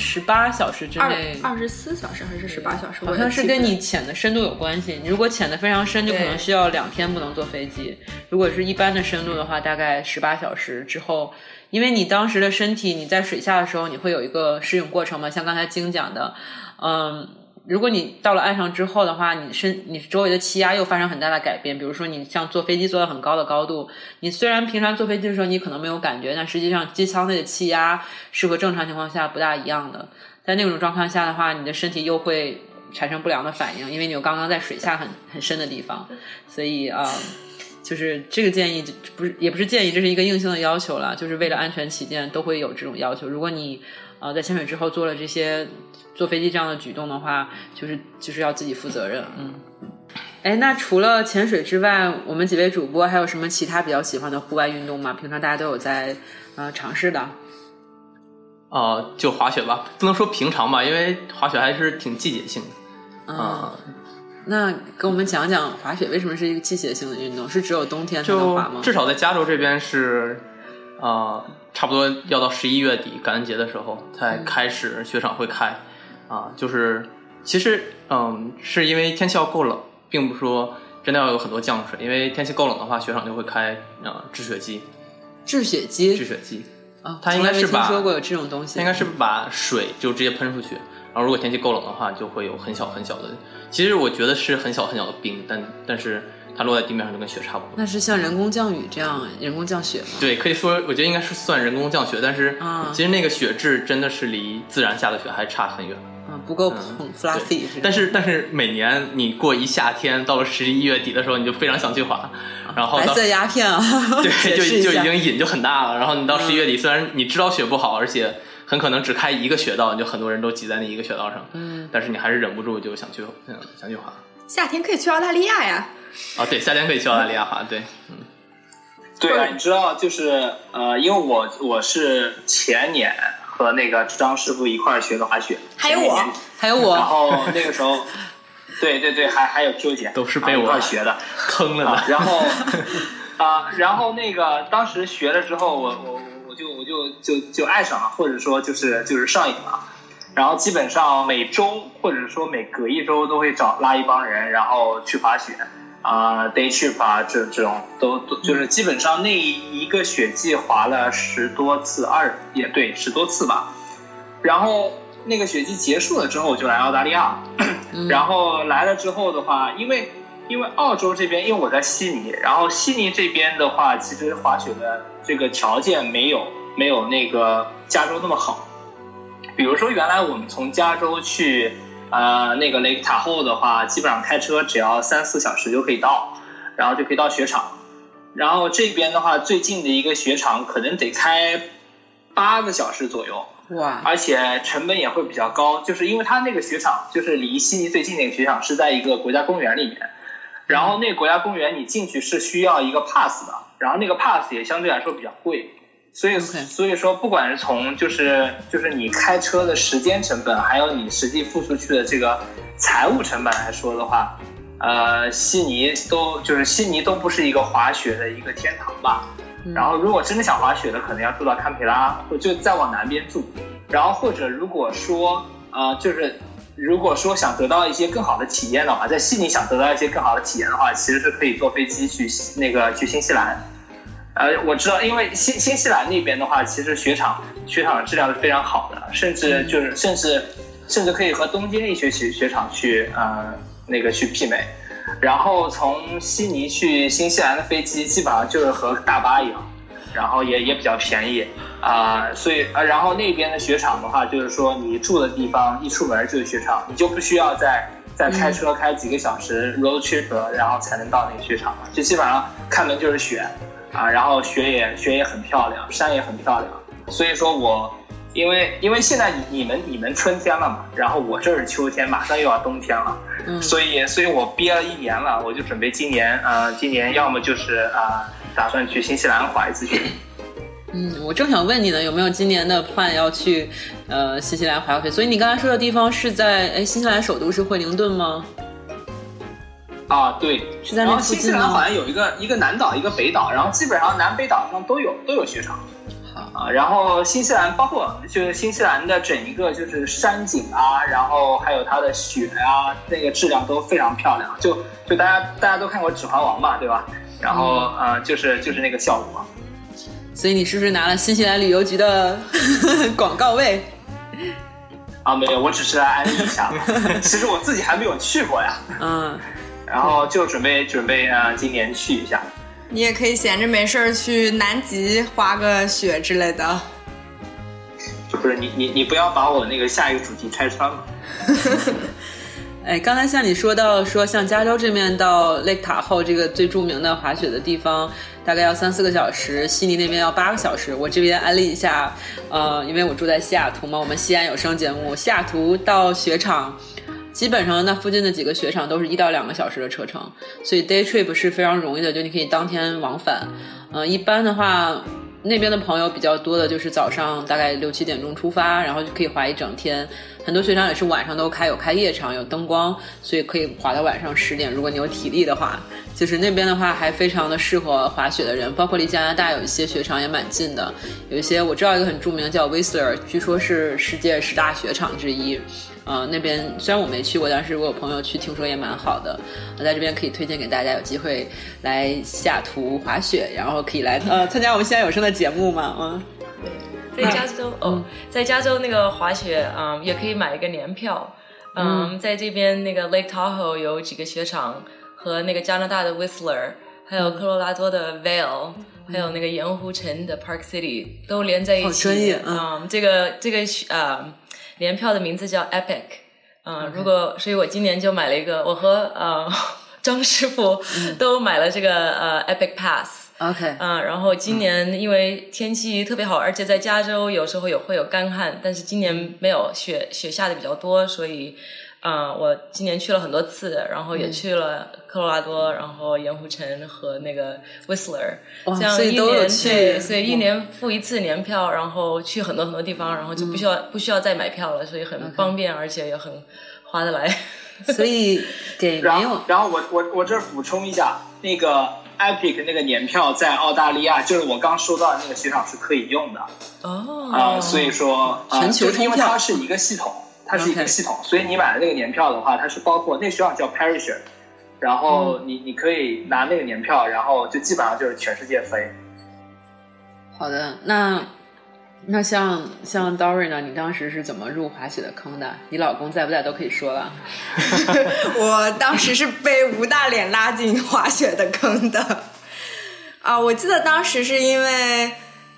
Speaker 2: 十八小时之内。
Speaker 3: 二十四小时还是十八小时？
Speaker 2: 好像是跟你潜的深度有关系。你如果潜的非常深，就可能需要两天不能坐飞机；如果是一般的深度的话，大概十八小时之后，因为你当时的身体你在水下的时候，你会有一个适应过程嘛，像刚才晶讲的，嗯。如果你到了岸上之后的话，你身你周围的气压又发生很大的改变。比如说，你像坐飞机坐到很高的高度，你虽然平常坐飞机的时候你可能没有感觉，但实际上机舱内的气压是和正常情况下不大一样的。在那种状况下的话，你的身体又会产生不良的反应，因为你有刚刚在水下很很深的地方，<laughs> 所以啊、呃就是这个建议就不是也不是建议，这是一个硬性的要求了，就是为了安全起见都会有这种要求。如果你呃在潜水之后做了这些坐飞机这样的举动的话，就是就是要自己负责任，嗯。哎，那除了潜水之外，我们几位主播还有什么其他比较喜欢的户外运动吗？平常大家都有在呃尝试的。
Speaker 5: 呃，就滑雪吧，不能说平常吧，因为滑雪还是挺季节性的。啊、
Speaker 2: 那跟我们讲讲滑雪为什么是一个季节性的运动？是只有冬天才能
Speaker 5: 就
Speaker 2: 滑吗？
Speaker 5: 至少在加州这边是，呃，差不多要到十一月底感恩节的时候才开始雪场会开，啊、就是其实，嗯，是因为天气要够冷，并不是说真的要有很多降水，因为天气够冷的话，雪场就会开呃制雪机，
Speaker 2: 制雪机
Speaker 5: 制雪机，
Speaker 2: 啊，
Speaker 5: 它应该是
Speaker 2: 听说过有这种东西，
Speaker 5: 它应该是把水就直接喷出去，然后如果天气够冷的话，就会有很小很小的，其实我觉得是很小很小的冰，但但是它落在地面上就跟雪差不多。
Speaker 2: 那是像人工降雨这样人工降雪吗？
Speaker 5: 对，可以说，我觉得应该是算人工降雪，但是
Speaker 2: 啊
Speaker 5: 其实那个雪质真的是离自然下的雪还差很远。
Speaker 2: 啊，不够 fluffy。
Speaker 5: 但是但是每年你过一夏天，到了十一月底的时候，你就非常想去滑，然后
Speaker 2: 白色鸦片啊，
Speaker 5: 对就就已经瘾就很大了。然后你到十一月底，虽然你知道雪不好，而且很可能只开一个雪道，你就很多人都挤在那一个雪道上，嗯，但是你还是忍不住就想去嗯想去滑。
Speaker 3: 夏天可以去澳大利亚呀。
Speaker 5: 啊，对，夏天可以去澳大利亚滑，对，
Speaker 6: 对啊，你知道，就是呃，因为我我是前年和那个张师傅一块儿学的滑雪，
Speaker 3: 还有我。
Speaker 2: 还有我。
Speaker 6: 然，后那个时候，<laughs> 对对对，还还有 Q 姐，
Speaker 5: 都是被我
Speaker 6: 啊一块儿学的。
Speaker 5: 坑了的，。
Speaker 6: 啊然后 <laughs> 啊、然后那个当时学了之后，我我我就我就就就爱上了，或者说就是就是上瘾了。然后基本上每周或者说每隔一周都会找拉一帮人，然后去滑雪啊、day trip 啊这这种都都就是基本上那一个雪季滑了十多次，二也对十多次吧。然后那个雪季结束了之后，我就来澳大利亚。然后来了之后的话，因为因为澳洲这边，因为我在悉尼，然后悉尼这边的话，其实滑雪的这个条件没有没有那个加州那么好。比如说，原来我们从加州去呃那个雷塔后的话，基本上开车只要三四小时就可以到，然后就可以到雪场。然后这边的话，最近的一个雪场可能得开八个小时左右。
Speaker 2: 哇，
Speaker 6: 而且成本也会比较高，就是因为它那个雪场就是离悉尼最近那个雪场是在一个国家公园里面，然后那个国家公园你进去是需要一个 pass 的，然后那个 pass 也相对来说比较贵，所以所以说不管是从就是就是你开车的时间成本，还有你实际付出去的这个财务成本来说的话，呃，悉尼都就是悉尼都不是一个滑雪的一个天堂吧。然后，如果真的想滑雪的，可能要住到堪培拉，或就再往南边住。然后，或者如果说，呃，就是如果说想得到一些更好的体验的话，在悉尼想得到一些更好的体验的话，其实是可以坐飞机去那个去新西兰。呃，我知道，因为新新西兰那边的话，其实雪场雪场的质量是非常好的，甚至就是甚至甚至可以和东京一些雪雪场去呃那个去媲美。然后从悉尼去新西兰的飞机基本上就是和大巴一样，然后也也比较便宜啊、所以呃，然后那边的雪场的话，就是说你住的地方一出门就是雪场，你就不需要再再开车开几个小时 road trip，然后才能到那个雪场了，就基本上开门就是雪啊，然后雪也雪也很漂亮，山也很漂亮，所以说我。因为因为现在你你们你们春天了嘛，然后我这是秋天，马上又要冬天了，
Speaker 2: 嗯
Speaker 6: 所以所以我憋了一年了，我就准备今年呃今年要么就是啊、打算去新西兰滑一次雪，<coughs>
Speaker 2: 嗯，我正想问你呢，有没有今年的 plan 要去呃新西兰滑雪？所以你刚才说的地方是在哎新西兰首都是惠灵顿吗？
Speaker 6: 啊，对，
Speaker 2: 是在那
Speaker 6: 然后新西兰好像有一个一个南岛，一个北岛，然后基本上南北岛上都有都有雪场。啊，然后新西兰包括就是新西兰的整一个就是山景啊，然后还有它的雪啊，那个质量都非常漂亮。就就大家大家都看过《指环王》吧，对吧？然后
Speaker 2: 嗯
Speaker 6: 呃，就是就是那个效果。
Speaker 2: 所以你是不是拿了新西兰旅游局的 <laughs> 广告位？
Speaker 6: 啊，没有，我只是来安利一下。<laughs> 其实我自己还没有去过呀，
Speaker 2: 嗯，
Speaker 6: 然后就准备准备啊、呃今年去一下。
Speaker 3: 你也可以闲着没事儿去南极滑个雪之类的。
Speaker 6: 不是你你你不要把我那个下一个主题拆穿了。<laughs>
Speaker 2: 哎，刚才像你说到说，像加州这面到 Lake 塔后这个最著名的滑雪的地方，大概要三四个小时，悉尼那边要八个小时。我这边安利一下，呃，因为我住在西雅图嘛，我们西安有声节目，西雅图到雪场。基本上那附近的几个雪场都是一到两个小时的车程，所以 day trip 是非常容易的，就你可以当天往返。嗯、一般的话，那边的朋友比较多的就是早上大概六七点钟出发，然后就可以滑一整天。很多雪场也是晚上都开，有开夜场，有灯光，所以可以滑到晚上十点。如果你有体力的话，就是那边的话还非常的适合滑雪的人，包括离加拿大有一些雪场也蛮近的，有一些我知道一个很著名的叫 Whistler，据说是世界十大雪场之一。呃，那边虽然我没去过，但是我有朋友去，听说也蛮好的。我在这边可以推荐给大家，有机会来西雅图滑雪，然后可以来呃参加我们西安有声的节目嘛，嗯。
Speaker 4: 在加州哦，在加州那个滑雪，嗯，也可以买一个年票。嗯，在这边那个 Lake Tahoe 有几个雪场，和那个加拿大的 Whistler，还有科罗拉多的 Vail，还有那个盐湖城的 Park City 都连在一起。
Speaker 2: 好专业
Speaker 4: 嗯，这个这个呃年票的名字叫 Epic。嗯，如果所以，我今年就买了一个，我和呃 <laughs> 张师傅都买了这个呃 Epic Pass。
Speaker 2: OK，
Speaker 4: 嗯，然后今年因为天气特别好，而且在加州有时候也会有干旱，但是今年没有雪，雪下的比较多，所以，嗯，我今年去了很多次，然后也去了科罗拉多，然后盐湖城和那个 Whistler，
Speaker 2: 哇
Speaker 4: 这样一
Speaker 2: 所以都有
Speaker 4: 年
Speaker 2: 去
Speaker 4: 对，所以一年付一次年票，然后去很多很多地方，然后就不需要、不需要再买票了，所以很方便，而且也很划得来。<laughs>
Speaker 2: 所以给
Speaker 6: 然后
Speaker 2: 没有，
Speaker 6: 然后我我我这儿补充一下，那个 Epic 那个年票在澳大利亚，就是我刚说到的那个雪场是可以用的。
Speaker 4: 哦，
Speaker 6: 啊、所以说啊、
Speaker 2: 全球
Speaker 6: 就是因为它是一个系统，它是一个系统所以你买的那个年票的话，它是包括那个雪场叫 Perisher，然
Speaker 2: 嗯。
Speaker 6: 后你你可以拿那个年票，然后就基本上就是全世界飞。
Speaker 2: 好的，那那像像 Dory 呢？你当时是怎么入滑雪的坑的？你老公在不在都可以说了。<laughs>
Speaker 3: 我当时是被吴大脸拉进滑雪的坑的。啊，我记得当时是因为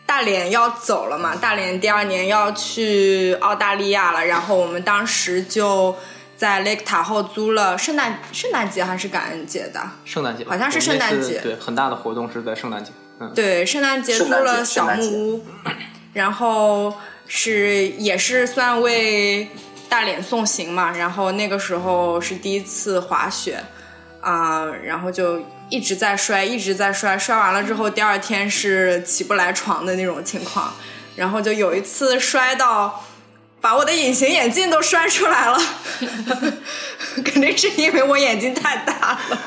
Speaker 3: 大脸要走了嘛，大脸第二年要去澳大利亚了，然后我们当时就在 Lake 塔后租了圣诞圣诞节还是感恩节的，
Speaker 5: 圣诞节
Speaker 3: 好像是圣诞节
Speaker 5: 对，很大的活动是在圣诞节。嗯，
Speaker 3: 对，圣诞节租了小木屋，<laughs> 然后是也是算为大脸送行嘛。然后那个时候是第一次滑雪啊、然后就一直在摔，一直在摔，摔完了之后第二天是起不来床的那种情况。然后就有一次摔到。把我的隐形眼镜都摔出来了，肯定是因为我眼睛太大了。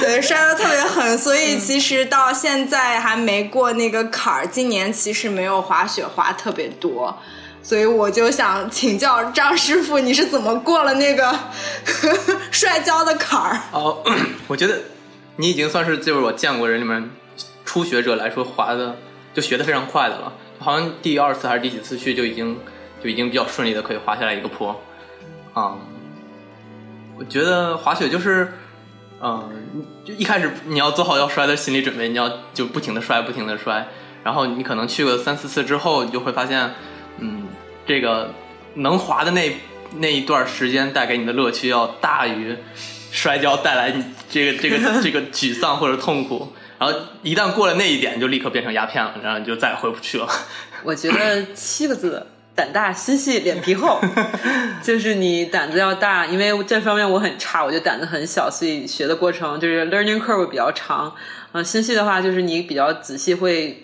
Speaker 3: 对，摔得特别狠，所以其实到现在还没过那个坎儿。今年其实没有滑雪滑特别多，所以我就想请教张师傅，你是怎么过了那个 <laughs> 摔跤的坎儿？
Speaker 5: 哦，<coughs> 我觉得你已经算是就是我见过人里面初学者来说滑的就学的非常快的了，好像第二次还是第几次去就已经就已经比较顺利的可以滑下来一个坡，啊、我觉得滑雪就是，嗯、就一开始你要做好要摔的心理准备，你要就不停的摔，不停的摔，然后你可能去个三四次之后，你就会发现，嗯，这个能滑的那那一段时间带给你的乐趣要大于摔跤带来你这个这个这个沮丧或者痛苦。然后一旦过了那一点，就立刻变成鸦片了，然后你就再也回不去了。<laughs>
Speaker 2: 我觉得七个字：胆大心细脸皮厚。<laughs> 就是你胆子要大，因为这方面我很差，我就胆子很小，所以学的过程就是 learning curve 比较长。嗯、心细的话就是你比较仔细会。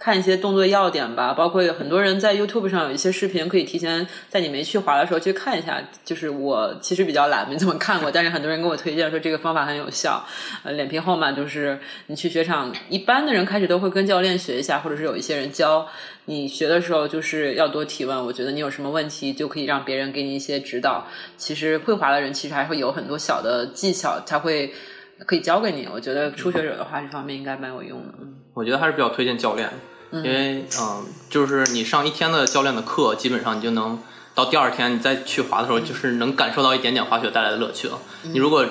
Speaker 2: 看一些动作要点吧，包括很多人在 YouTube 上有一些视频，可以提前在你没去滑的时候去看一下。就是我其实比较懒，没怎么看过，但是很多人跟我推荐说这个方法很有效。呃，脸皮厚嘛，就是你去雪场，一般的人开始都会跟教练学一下，或者是有一些人教。你学的时候就是要多提问，我觉得你有什么问题就可以让别人给你一些指导。其实会滑的人其实还会有很多小的技巧，他会可以教给你。我觉得初学者的话，这方面应该蛮有用的。嗯
Speaker 5: 我觉得还是比较推荐教练，因为嗯、就是你上一天的教练的课，基本上你就能到第二天你再去滑的时候，就是能感受到一点点滑雪带来的乐趣了。你如果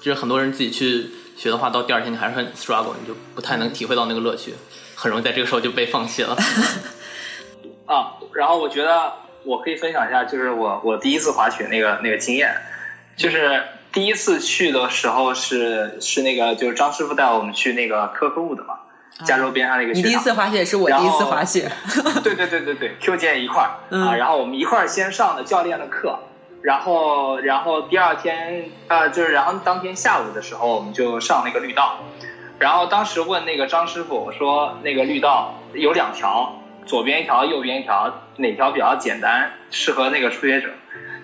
Speaker 5: 就是很多人自己去学的话，到第二天你还是很 struggle，你就不太能体会到那个乐趣，很容易在这个时候就被放弃了。<laughs> <laughs>
Speaker 6: 啊，然后我觉得我可以分享一下，就是我我第一次滑雪那个那个经验，就是第一次去的时候是是那个就是张师傅带我们去那个科克伍的嘛，加州边上那个雪场。
Speaker 2: 你第一次滑雪是我第一次滑雪，<laughs>
Speaker 6: 对对对对对，Q 姐也一块儿、
Speaker 2: 嗯
Speaker 6: 啊，然后我们一块儿先上的教练的课，然后然后第二天呃就是然后当天下午的时候我们就上那个绿道，然后当时问那个张师傅我说那个绿道有两条，左边一条右边一条，哪条比较简单适合那个初学者？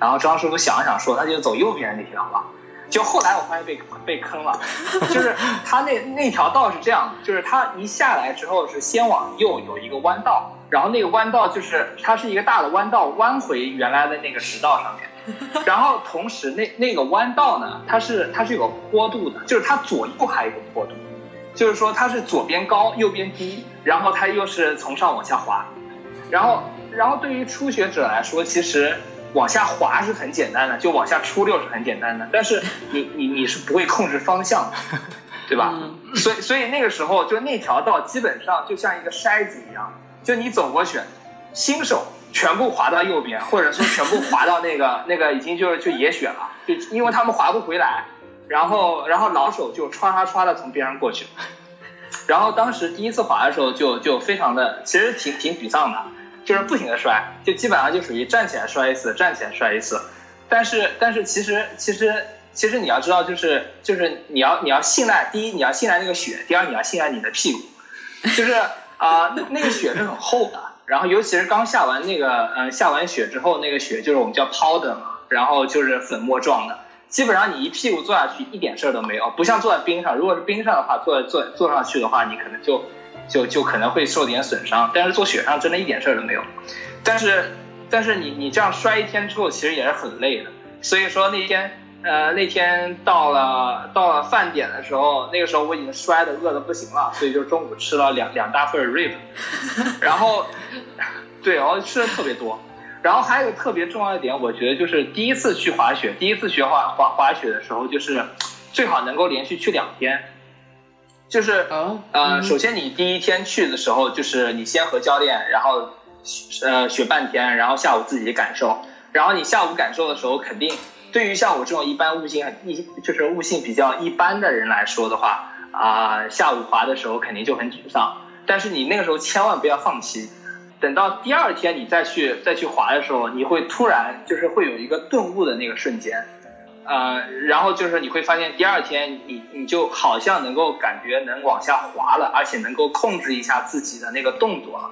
Speaker 6: 然后张师傅想了想说那就走右边那条吧。就后来我发现被被坑了，就是他那那条道是这样，就是他一下来之后是先往右有一个弯道，然后那个弯道就是它是一个大的弯道，弯回原来的那个直道上面。<laughs> 然后同时那那个弯道呢，它是它是有个坡度的，就是它左右还有一个坡度，就是说它是左边高右边低，然后它又是从上往下滑。然后然后对于初学者来说，其实往下滑是很简单的，就往下出溜是很简单的，但是你 <laughs> 你你是不会控制方向的，<laughs> 对吧？所以所以那个时候就那条道基本上就像一个筛子一样，就你走过去，新手全部滑到右边，或者说全部滑到那个 <laughs> 那个已经就是就野雪了，就因为他们滑不回来，然后然后老手就歘歘歘的从边上过去，然后当时第一次滑的时候就就非常的其实挺挺沮丧的，就是不停的摔，就基本上就属于站起来摔一次，站起来摔一次，但是但是其实其实其实你要知道就是就是你要你要信赖第一你要信赖那个雪，第二你要信赖你的屁股，就是啊、那那个雪是很厚的。然后尤其是刚下完那个，呃，下完雪之后，那个雪就是我们叫 powder 嘛，然后就是粉末状的，基本上你一屁股坐下去一点事儿都没有，不像坐在冰上，如果是冰上的话，坐坐坐上去的话，你可能就就就可能会受点损伤，但是做雪上真的一点事儿都没有。但是但是你你这样摔一天之后，其实也是很累的，所以说那天。呃，那天到了到了饭点的时候，那个时候我已经摔的饿的不行了，所以就中午吃了两两大份 rib，<laughs> 然后对，然后吃的特别多。然后还有个特别重要的点，我觉得就是第一次去滑雪，第一次学滑滑滑雪的时候，就是最好能够连续去两天。就是
Speaker 2: 哦
Speaker 6: 呃，首先你第一天去的时候，就是你先和教练，然后呃学半天，然后下午自己感受。然后你下午感受的时候，肯定对于像我这种一般悟性很一就是悟性比较一般的人来说的话，啊、下午滑的时候肯定就很沮丧。但是你那个时候千万不要放弃，等到第二天你再去再去滑的时候，你会突然就是会有一个顿悟的那个瞬间，呃，然后就是你会发现第二天你你就好像能够感觉能往下滑了，而且能够控制一下自己的那个动作了。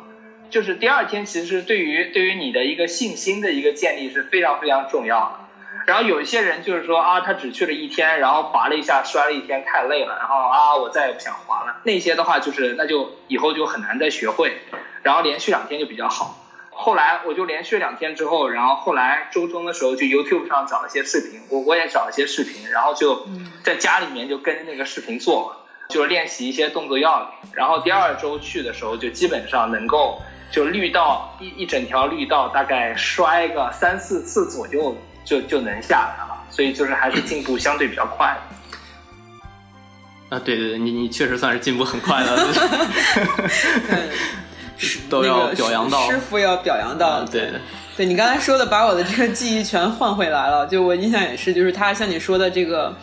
Speaker 6: 就是第二天其实对于对于你的一个信心的一个建立是非常非常重要的。然后有一些人就是说啊，他只去了一天，然后滑了一下，摔了一天，太累了，然后啊，我再也不想滑了。那些的话就是那就以后就很难再学会，然后连续两天就比较好。后来我就连续两天之后，然后后来周中的时候就 YouTube 上找了一些视频，我我也找了一些视频，然后就在家里面就跟着那个视频做，就是练习一些动作要领。然后第二周去的时候，就基本上能够就绿道一一整条绿道大概摔个三四次左右就就能下来了，所以就是还是进步相对比较快的。
Speaker 5: 啊，对对对，你你确实算是进步很快的，<laughs> <laughs> 都要
Speaker 2: 那个
Speaker 5: 表扬到
Speaker 2: 师。师傅要表扬到
Speaker 5: 啊，对，
Speaker 2: 对你刚才说的，把我的这个记忆全换回来了。就我印象也是，就是他像你说的这个，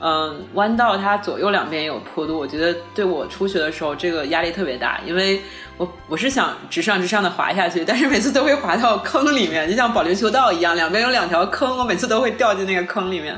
Speaker 2: 嗯，弯道它左右两边也有坡度，我觉得对我初学的时候这个压力特别大，因为我我是想直上直上的滑下去，但是每次都会滑到坑里面，就像保龄球道一样，两边有两条坑，我每次都会掉进那个坑里面。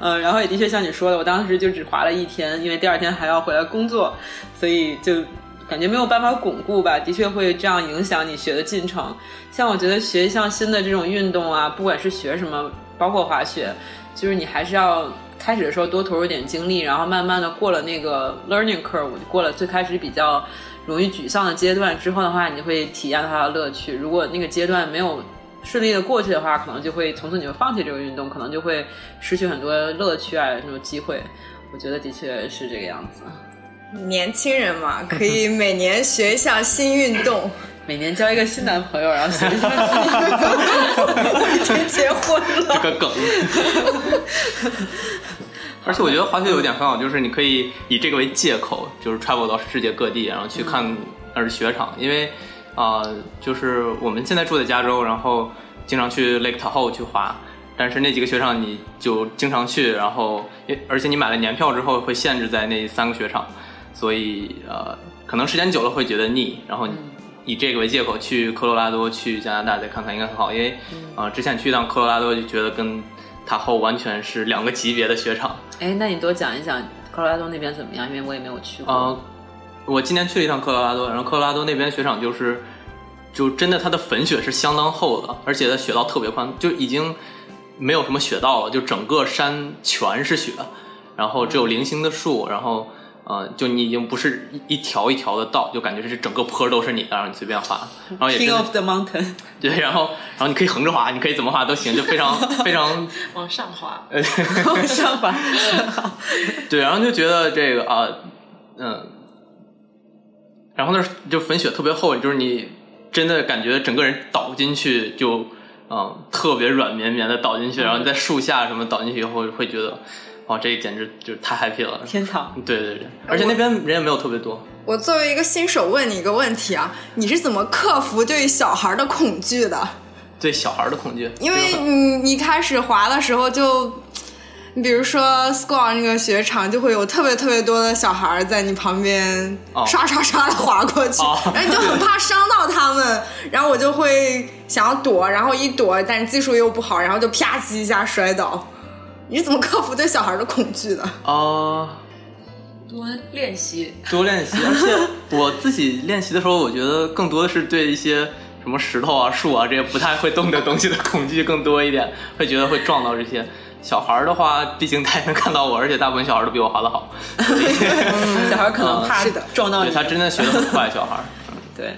Speaker 2: 嗯，然后也的确像你说的，我当时就只滑了一天，因为第二天还要回来工作，所以就感觉没有办法巩固吧，的确会这样影响你学的进程。像我觉得学一项新的这种运动啊，不管是学什么，包括滑雪，就是你还是要开始的时候多投入点精力，然后慢慢的过了那个 learning curve，过了最开始比较容易沮丧的阶段之后的话，你就会体验到它的乐趣。如果那个阶段没有顺利的过去的话，可能就会从此你就放弃这个运动，可能就会失去很多乐趣啊，那种机会。我觉得的确是这个样子。
Speaker 3: 年轻人嘛，可以每年学一项新运动。<laughs>
Speaker 2: 每年交一个新男朋友，然后学一下新运动。
Speaker 3: 我 <laughs> 已经结婚了，
Speaker 5: 这个梗。而且我觉得滑雪有一点很好，就是你可以以这个为借口，就是 travel 到世界各地，然后去看那儿雪场。因为啊、呃就是我们现在住在加州，然后经常去 Lake Tahoe 去滑，但是那几个雪场你就经常去，然后而且你买了年票之后会限制在那三个雪场，所以呃，可能时间久了会觉得腻，然后你以这个为借口去科罗拉多、去加拿大再看看应该很好，因为啊、呃之前去一趟科罗拉多就觉得跟塔后完全是两个级别的雪场。
Speaker 2: 哎，那你多讲一讲科罗拉多那边怎么样？因为我也没有去过。
Speaker 5: 呃，我今年去了一趟科罗拉多，然后科罗拉多那边雪场就是，就真的它的粉雪是相当厚的，而且它雪道特别宽，就已经没有什么雪道了，就整个山全是雪，然后只有零星的树，然后呃，就你已经不是一一条一条的道，就感觉是整个坡都是你的，然后你随便滑，然后也
Speaker 2: King of the Mountain，<laughs>
Speaker 5: 对，然后然后你可以横着滑，你可以怎么滑都行，就非常 <laughs> 非常 <laughs>
Speaker 4: 往上滑，
Speaker 2: 往上滑。
Speaker 5: 对，然后就觉得这个啊，嗯，然后那儿就粉雪特别厚，就是你真的感觉整个人倒进去就嗯特别软绵绵的倒进去，然后你在树下什么倒进去以后会觉得哇，这简直就是太 happy 了。
Speaker 2: 天堂。
Speaker 5: 对对对，而且那边人也没有特别多。
Speaker 3: 我作为一个新手问你一个问题啊，你是怎么克服对小孩的恐惧的？
Speaker 5: 对小孩的恐惧，
Speaker 3: 因为你你开始滑的时候就，你比如说 squall 那个雪场就会有特别特别多的小孩在你旁边
Speaker 5: 哦
Speaker 3: 刷刷刷的滑过去，
Speaker 5: 哦
Speaker 3: 然后你就很怕伤到他们，然后我就会想要躲，然后一躲，但是技术又不好，然后就啪叽一下摔倒。你是怎么克服对小孩的恐惧的？
Speaker 5: 啊、
Speaker 4: 多练习。
Speaker 5: 多练习，而且 <laughs> 我自己练习的时候，我觉得更多的是对一些什么石头啊、树啊这些不太会动的东西的恐惧更多一点，会觉得会撞到这些。小孩儿的话，毕竟他也能看到我，而且大部分小孩都比我滑的好，<laughs>
Speaker 2: 小孩可能怕
Speaker 3: 是的
Speaker 2: 撞到你。
Speaker 5: 对他真的学的很快，小孩儿。
Speaker 2: 对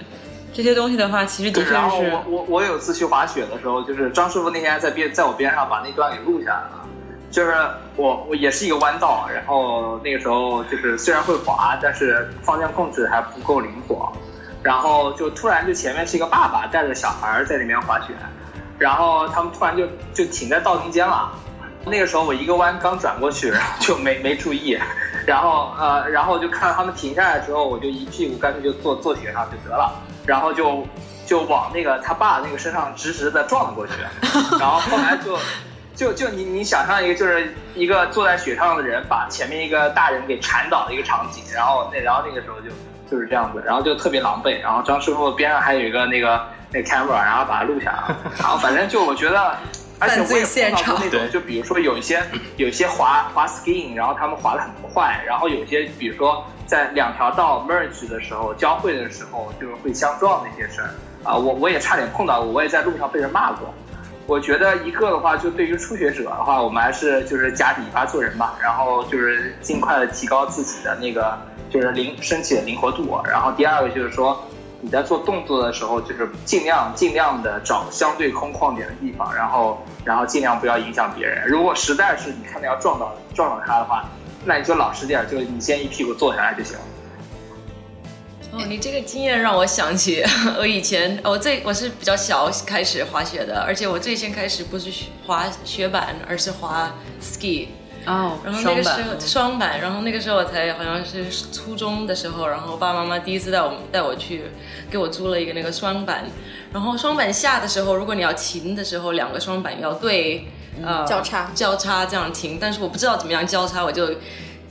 Speaker 2: 这些东西的话，其实的确
Speaker 6: 然后
Speaker 2: 是
Speaker 6: 我我我有次去滑雪的时候，就是张师傅那天在边在我边上把那段给录下来了。就是我我也是一个弯道，然后那个时候就是虽然会滑，但是方向控制还不够灵活，然后就突然就前面是一个爸爸带着小孩在里面滑雪，然后他们突然就就停在道中间了。那个时候我一个弯刚转过去，然后就没没注意，然后呃，然后就看到他们停下来之后，我就一屁股干脆就坐坐雪上就得了，然后就就往那个他爸那个身上直直的撞了过去，然后后来就就就你你想象一个就是一个坐在雪上的人把前面一个大人给缠倒的一个场景，然后那然后那个时候就就是这样子，然后就特别狼狈，然后张师傅边上还有一个那个那个 camera，然后把它录下来，然后反正就我觉得。而且我也碰到过那种，就比如说有一些有一些滑滑 skiing，然后他们滑的很快，然后有些比如说在两条道 merge 的时候交汇的时候，就是会相撞那些事儿啊，我我也差点碰到过，我也在路上被人骂过。我觉得一个的话，就对于初学者的话，我们还是就是夹底巴做人吧，然后就是尽快的提高自己的那个就是灵身体的灵活度。然后第二个就是说，你在做动作的时候，就是尽量尽量的找相对空旷点的地方，然后然后尽量不要影响别人。如果实在是你看到要撞到撞到他的话，那你就老实点，就你先一屁股坐下来就行了。
Speaker 4: 哦，你这个经验让我想起 <laughs> 我以前，我最我是比较小开始滑雪的，而且我最先开始不是滑雪板，而是滑 ski。
Speaker 2: 哦，
Speaker 4: 然后那个时候
Speaker 2: 双板
Speaker 4: 然后那个时候我才好像是初中的时候，然后爸爸妈妈第一次带我带我去，给我租了一个那个双板，然后双板下的时候，如果你要停的时候，两个双板要对呃
Speaker 3: 交叉
Speaker 4: 交叉这样停，但是我不知道怎么样交叉，我就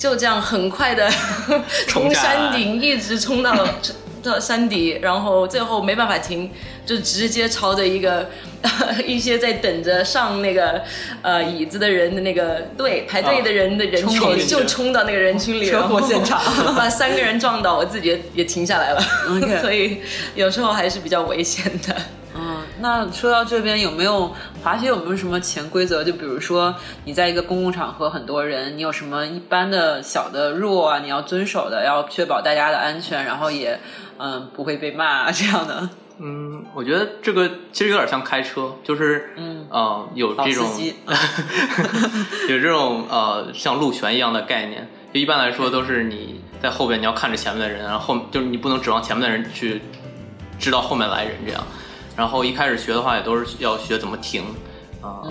Speaker 4: 就这样很快的 <laughs> 从山顶一直冲到 <laughs> 到山底，然后最后没办法停，就直接朝着一个 <laughs> 一些在等着上那个呃椅子的人的那个队排队的人的人群，就冲到那个人群里，
Speaker 2: 车祸现场。
Speaker 4: 把三个人撞倒，我自己也也停下来了。所以有时候还是比较危险的。
Speaker 2: 嗯，那说到这边有没有滑雪有没有什么潜规则？就比如说你在一个公共场合很多人，你有什么一般的小的 rule 啊，你要遵守的，要确保大家的安全，然后也嗯不会被骂啊这样的。
Speaker 5: 嗯，我觉得这个其实有点像开车，就是嗯呃有这种 <laughs> 有这种呃像路权一样的概念。就一般来说都是你在后边你要看着前面的人，然后后就是你不能指望前面的人去知道后面来人这样。然后一开始学的话也都是要学怎么停啊。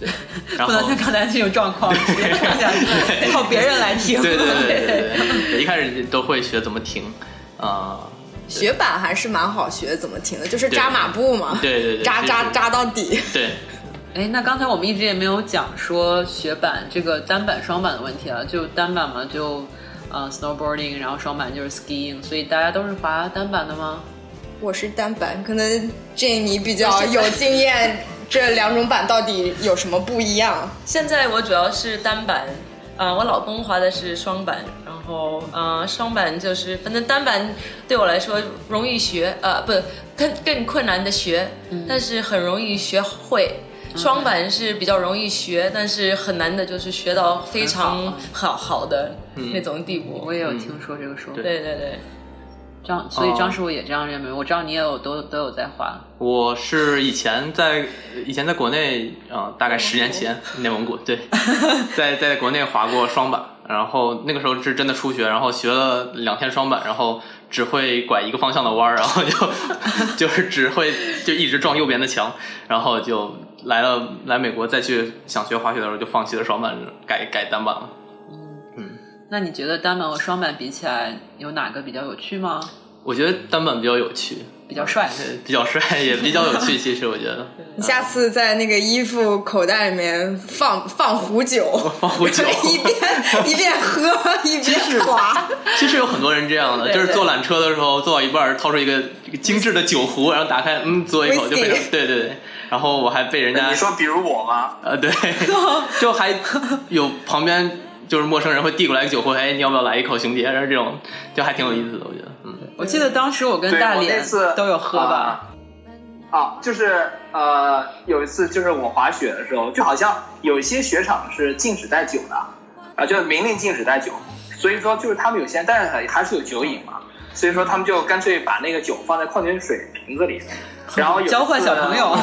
Speaker 5: 对，<laughs> 然后
Speaker 2: 不能像刚才这种状况直接冲下去，<laughs> 靠别人来停。
Speaker 5: 对对对对对对 <laughs> 对，一开始都会学怎么停啊。
Speaker 3: 雪板还是蛮好学怎么停的，就是扎马步嘛，
Speaker 5: 对对对
Speaker 3: 扎扎扎到底。
Speaker 5: 对，
Speaker 2: 哎，那刚才我们一直也没有讲说雪板这个单板、双板的问题啊，就单板嘛，就呃 snowboarding，然后双板就是 skiing，所以大家都是滑单板的吗？
Speaker 3: 我是单板，可能这你比较有经验，这两种板到底有什么不一样？
Speaker 4: 现在我主要是单板，啊、我老公滑的是双板，然后呃，双板就是反正单板对我来说容易学，呃，不更更困难的学，但是很容易学会。双板是比较容易学，但是很难的，就是学到非常好好的那种地步。
Speaker 2: 我也有听说这个说法。
Speaker 4: 对对对，
Speaker 2: 张，所以张师傅也这样认为。我知道你也有都都有在滑。
Speaker 5: 我是以前在以前在国内啊、大概十年前 <laughs> 内蒙古对，<laughs> 在在国内滑过双板，然后那个时候是真的初学，然后学了两天双板，然后只会拐一个方向的弯儿，然后就 <laughs> 就是只会就一直撞右边的墙，然后就来了来美国再去想学滑雪的时候就放弃了双板，改改单板了。
Speaker 2: 那你觉得单板和双板比起来，有哪个比较有趣吗？
Speaker 5: 我觉得单板比较有趣，
Speaker 2: 比较帅。
Speaker 5: 呃比较帅，也比较有趣。其实我觉得
Speaker 3: 你下次在那个衣服口袋里面放放壶酒，
Speaker 5: 放壶酒 <laughs>
Speaker 3: 一边 <laughs> 一边喝一边滑。
Speaker 5: 其实有很多人这样的，就是坐缆车的时候坐到一半掏出一个一个精致的酒壶，然后打开，嗯，嘬一口就非常对对对。然后我还被人家
Speaker 6: 你说比如我吗？
Speaker 5: 呃对，<laughs> 就还有旁边就是陌生人会递过来个酒壶，哎，你要不要来一口，兄弟？然后这种就还挺有意思的，我觉得，嗯。
Speaker 2: 我记得当时我跟大脸
Speaker 6: 那次
Speaker 2: 都有喝吧。
Speaker 6: 啊，啊就是呃，有一次就是我滑雪的时候，就好像有一些雪场是禁止带酒的，啊，就明令禁止带酒，所以说就是他们有些，但是还是有酒瘾嘛，所以说他们就干脆把那个酒放在矿泉水瓶子里，然后有
Speaker 2: 交换小朋友。<laughs>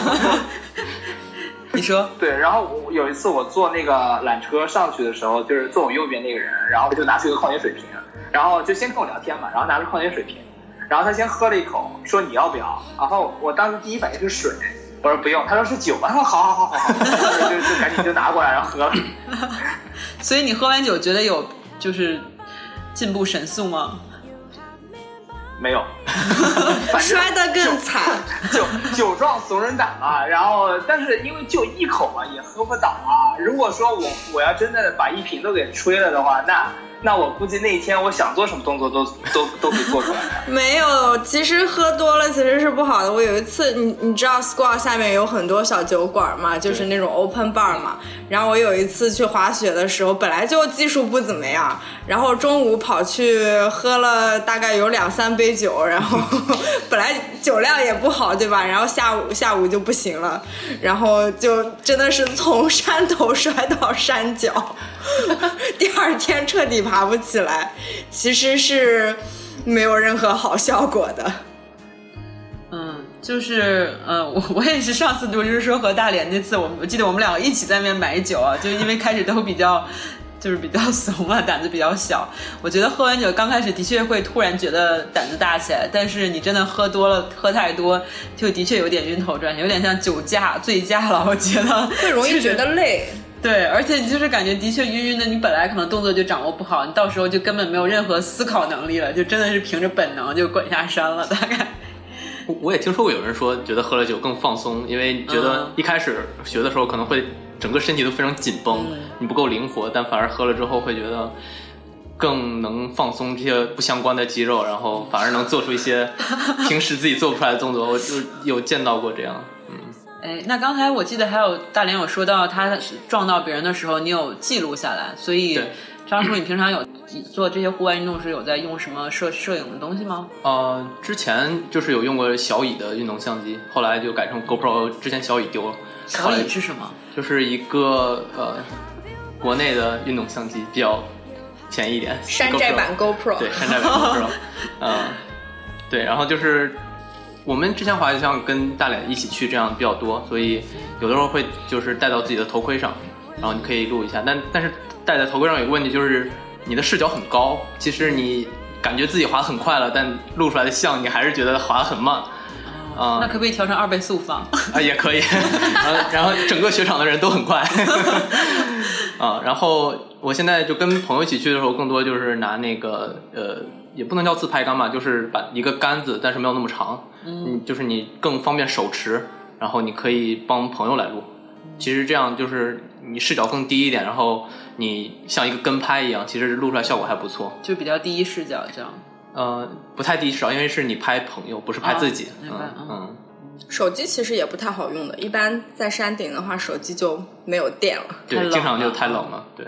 Speaker 2: 你说，<laughs>
Speaker 6: 对，然后我有一次我坐那个缆车上去的时候，就是坐我右边那个人，然后就拿出一个矿泉水瓶，然后就先跟我聊天嘛，然后拿着矿泉水瓶，然后他先喝了一口，说你要不要？然后我当时第一反应是水，我说不用，他说是酒吧，他说好好好好好，<laughs> 就就赶紧就拿过来，然后喝了。<laughs>
Speaker 2: 所以你喝完酒觉得有就是进步神速吗？
Speaker 6: 没有，<laughs>
Speaker 3: 摔得更惨，
Speaker 6: 酒酒壮怂人胆嘛。然后，但是因为就一口嘛，也喝不倒啊。如果说我我要真的把一瓶都给吹了的话，那那我估计那一天我想做什么动作都都都可以做出来。<laughs>
Speaker 3: 没有，其实喝多了其实是不好的。我有一次，你你知道 squat 下面有很多小酒馆嘛，就是那种 open bar 嘛。然后我有一次去滑雪的时候，本来就技术不怎么样，然后中午跑去喝了大概有两三杯酒，然后 <laughs> 本来酒量也不好，对吧？然后下午下午就不行了，然后就真的是从山头摔到山脚，<laughs> 第二天彻底爬不起来。其实是没有任何好效果的。
Speaker 2: 嗯，就是呃，我我也是上次就是说和大连那次，我我记得我们两个一起在那边买酒啊，就因为开始都比较。就是比较 <laughs> 怂嘛，胆子比较小。我觉得喝完酒刚开始的确会突然觉得胆子大起来，但是你真的喝多了，喝太多，就的确有点晕头转向，有点像酒驾、醉驾了。我觉得
Speaker 3: 会容易觉得累。
Speaker 2: 对，而且你就是感觉的确晕晕的，你本来可能动作就掌握不好，你到时候就根本没有任何思考能力了，就真的是凭着本能就滚下山了，大概。
Speaker 5: 我我也听说过有人说，觉得喝了酒更放松，因为觉得一开始学的时候可能会整个身体都非常紧绷，你不够灵活，但反而喝了之后会觉得更能放松这些不相关的肌肉，然后反而能做出一些 <laughs> 平时自己做不出来的动作。我就有见到过这样，嗯，
Speaker 2: 哎，那刚才我记得还有大连有说到，他撞到别人的时候，你有记录下来，所以
Speaker 5: 对
Speaker 2: 张叔，你平常有做这些户外运动时有在用什么摄摄影的东西吗？
Speaker 5: 呃，之前就是有用过小蚁的运动相机，后来就改成 GoPro，之前小蚁丢了，
Speaker 2: 小蚁是什么？
Speaker 5: 就是一个呃国内的运动相机，比较便宜一点，
Speaker 3: 山寨版 GoPro，
Speaker 5: 对，山寨版 <laughs> GoPro，嗯，对，然后就是我们之前滑雪像跟大脸一起去这样比较多，所以有的时候会就是带到自己的头盔上，然后你可以录一下，但但是戴在头盔上有个问题就是你的视角很高，其实你感觉自己滑很快了，但录出来的像你还是觉得滑得很慢。啊、
Speaker 2: 那可不可以调成二倍速放？
Speaker 5: 啊，<laughs> 也可以，然 <laughs> 后然后整个雪场的人都很快，<laughs> 啊，然后我现在就跟朋友一起去的时候，更多就是拿那个呃，也不能叫自拍杆吧，就是把一个杆子，但是没有那么长，嗯，就是你更方便手持，然后你可以帮朋友来录，其实这样就是你视角更低一点，然后你像一个跟拍一样，其实录出来效果还不错，
Speaker 2: 就比较第一视角这样。
Speaker 5: 呃，不太第一视角，因为是你拍朋友，不是拍自己，
Speaker 2: 哦明白
Speaker 5: 嗯嗯。
Speaker 3: 手机其实也不太好用的，一般在山顶的话，手机就没有电了。
Speaker 5: 对，经常就太冷了，对。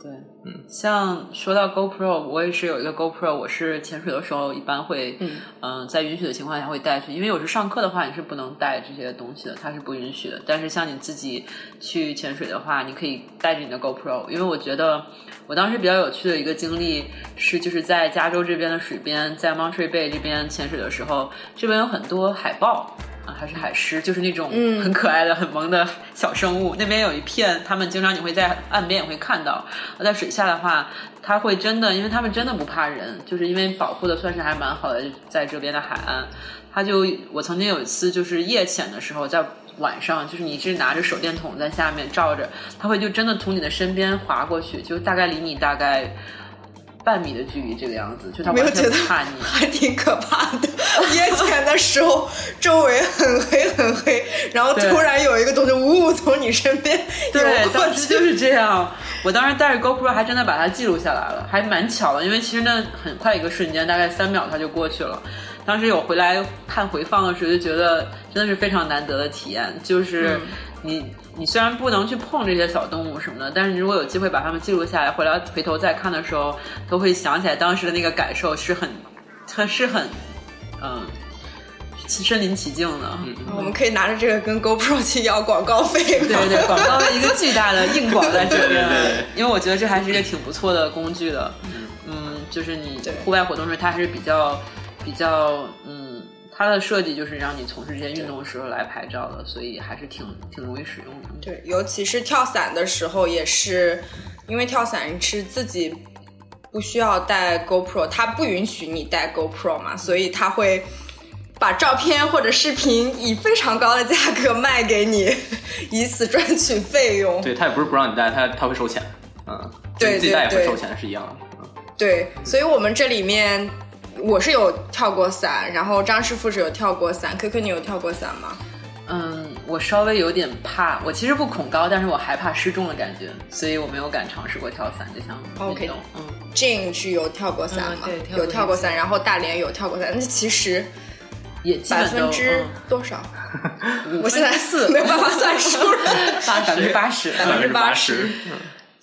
Speaker 2: 对，
Speaker 5: 嗯，
Speaker 2: 像说到 GoPro，我也是有一个 GoPro，我是潜水的时候一般会，
Speaker 3: 嗯
Speaker 2: 嗯、在允许的情况下会带去，因为有时上课的话你是不能带这些东西的，它是不允许的。但是像你自己去潜水的话，你可以带着你的 GoPro，因为我觉得我当时比较有趣的一个经历是，就是在加州这边的水边，在 Monterey Bay 这边潜水的时候，这边有很多海豹。啊，还是海狮，就是那种
Speaker 3: 嗯
Speaker 2: 很可爱的、很萌的小生物。那边有一片，他们经常你会在岸边也会看到。在水下的话，它会真的，因为他们真的不怕人，就是因为保护的算是还蛮好的，在这边的海岸。它就我曾经有一次就是夜潜的时候，在晚上，就是你是拿着手电筒在下面照着，它会就真的从你的身边划过去，就大概离你大概半米的距离这个样子，就他完
Speaker 3: 没有觉得
Speaker 2: 全怕你。
Speaker 3: 还挺可怕的。夜潜的时候，周围很黑很黑，然后突然有一个东西呜呜从你身边
Speaker 2: 对，
Speaker 3: 游过去，
Speaker 2: 当时就是这样。我当时带着 GoPro 还真的把它记录下来了，还蛮巧的，因为其实那很快一个瞬间，大概三秒它就过去了。当时有回来看回放的时候，就觉得真的是非常难得的体验。就是你你虽然不能去碰这些小动物什么的，但是你如果有机会把它们记录下来，回来回头再看的时候，都会想起来当时的那个感受是很，它是很，嗯，身临其境的。
Speaker 3: 我们可以拿着这个跟 GoPro 去要广告费。
Speaker 2: 对对，广告的一个巨大的硬广在这边
Speaker 5: 对对对，<laughs>
Speaker 2: 因为我觉得这还是一个挺不错的工具的。嗯，就是你户外活动时，它还是比较比较嗯，它的设计就是让你从事这些运动的时候来拍照的，所以还是挺挺容易使用的。
Speaker 3: 对，尤其是跳伞的时候，也是因为跳伞是自己不需要带 GoPro，它不允许你带 GoPro 嘛，所以它会把照片或者视频以非常高的价格卖给你，以此赚取费用。
Speaker 5: 对它也不是不让你带，它它会收钱，嗯，
Speaker 3: 对
Speaker 5: 自己带也会收钱是一样的。嗯
Speaker 3: 对，所以我们这里面我是有跳过伞，然后张师傅是有跳过伞，Q Q 你有跳过伞吗？
Speaker 2: 嗯，我稍微有点怕，我其实不恐高，但是我害怕失重的感觉，所以我没有敢尝试过跳伞这项运动。
Speaker 3: OK
Speaker 2: 嗯
Speaker 3: ，Jane 是有跳过伞吗？
Speaker 4: 嗯对跳
Speaker 3: 有跳过伞，然后大连有跳过伞，那其实
Speaker 2: 也
Speaker 3: 百分之
Speaker 2: 嗯
Speaker 3: 多少？
Speaker 2: 五 <laughs>
Speaker 3: 我现在
Speaker 2: 四
Speaker 3: 没有办法算数了，<laughs>
Speaker 2: 百分之八十。
Speaker 3: 百分之八
Speaker 5: 80%
Speaker 3: 十，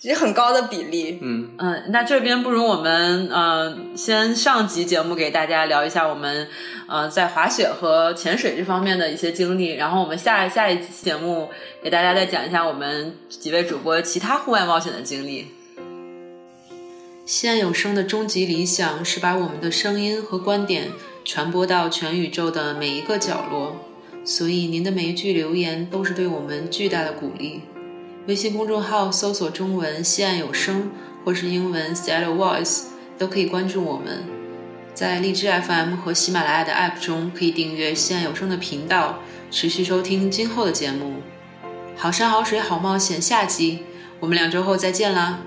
Speaker 3: 其实很高的比例。
Speaker 5: 嗯，
Speaker 2: 嗯，那这边不如我们呃，先上集节目给大家聊一下我们呃在滑雪和潜水这方面的一些经历，然后我们下下一期节目给大家再讲一下我们几位主播其他户外冒险的经历。西安有声的终极理想是把我们的声音和观点传播到全宇宙的每一个角落，所以您的每一句留言都是对我们巨大的鼓励。微信公众号搜索中文“西岸有声”或是英文 “Seattle Voice” 都可以关注我们。在荔枝 FM 和喜马拉雅的 App 中可以订阅西岸有声的频道，持续收听今后的节目。好山好水好冒险下集，我们两周后再见啦！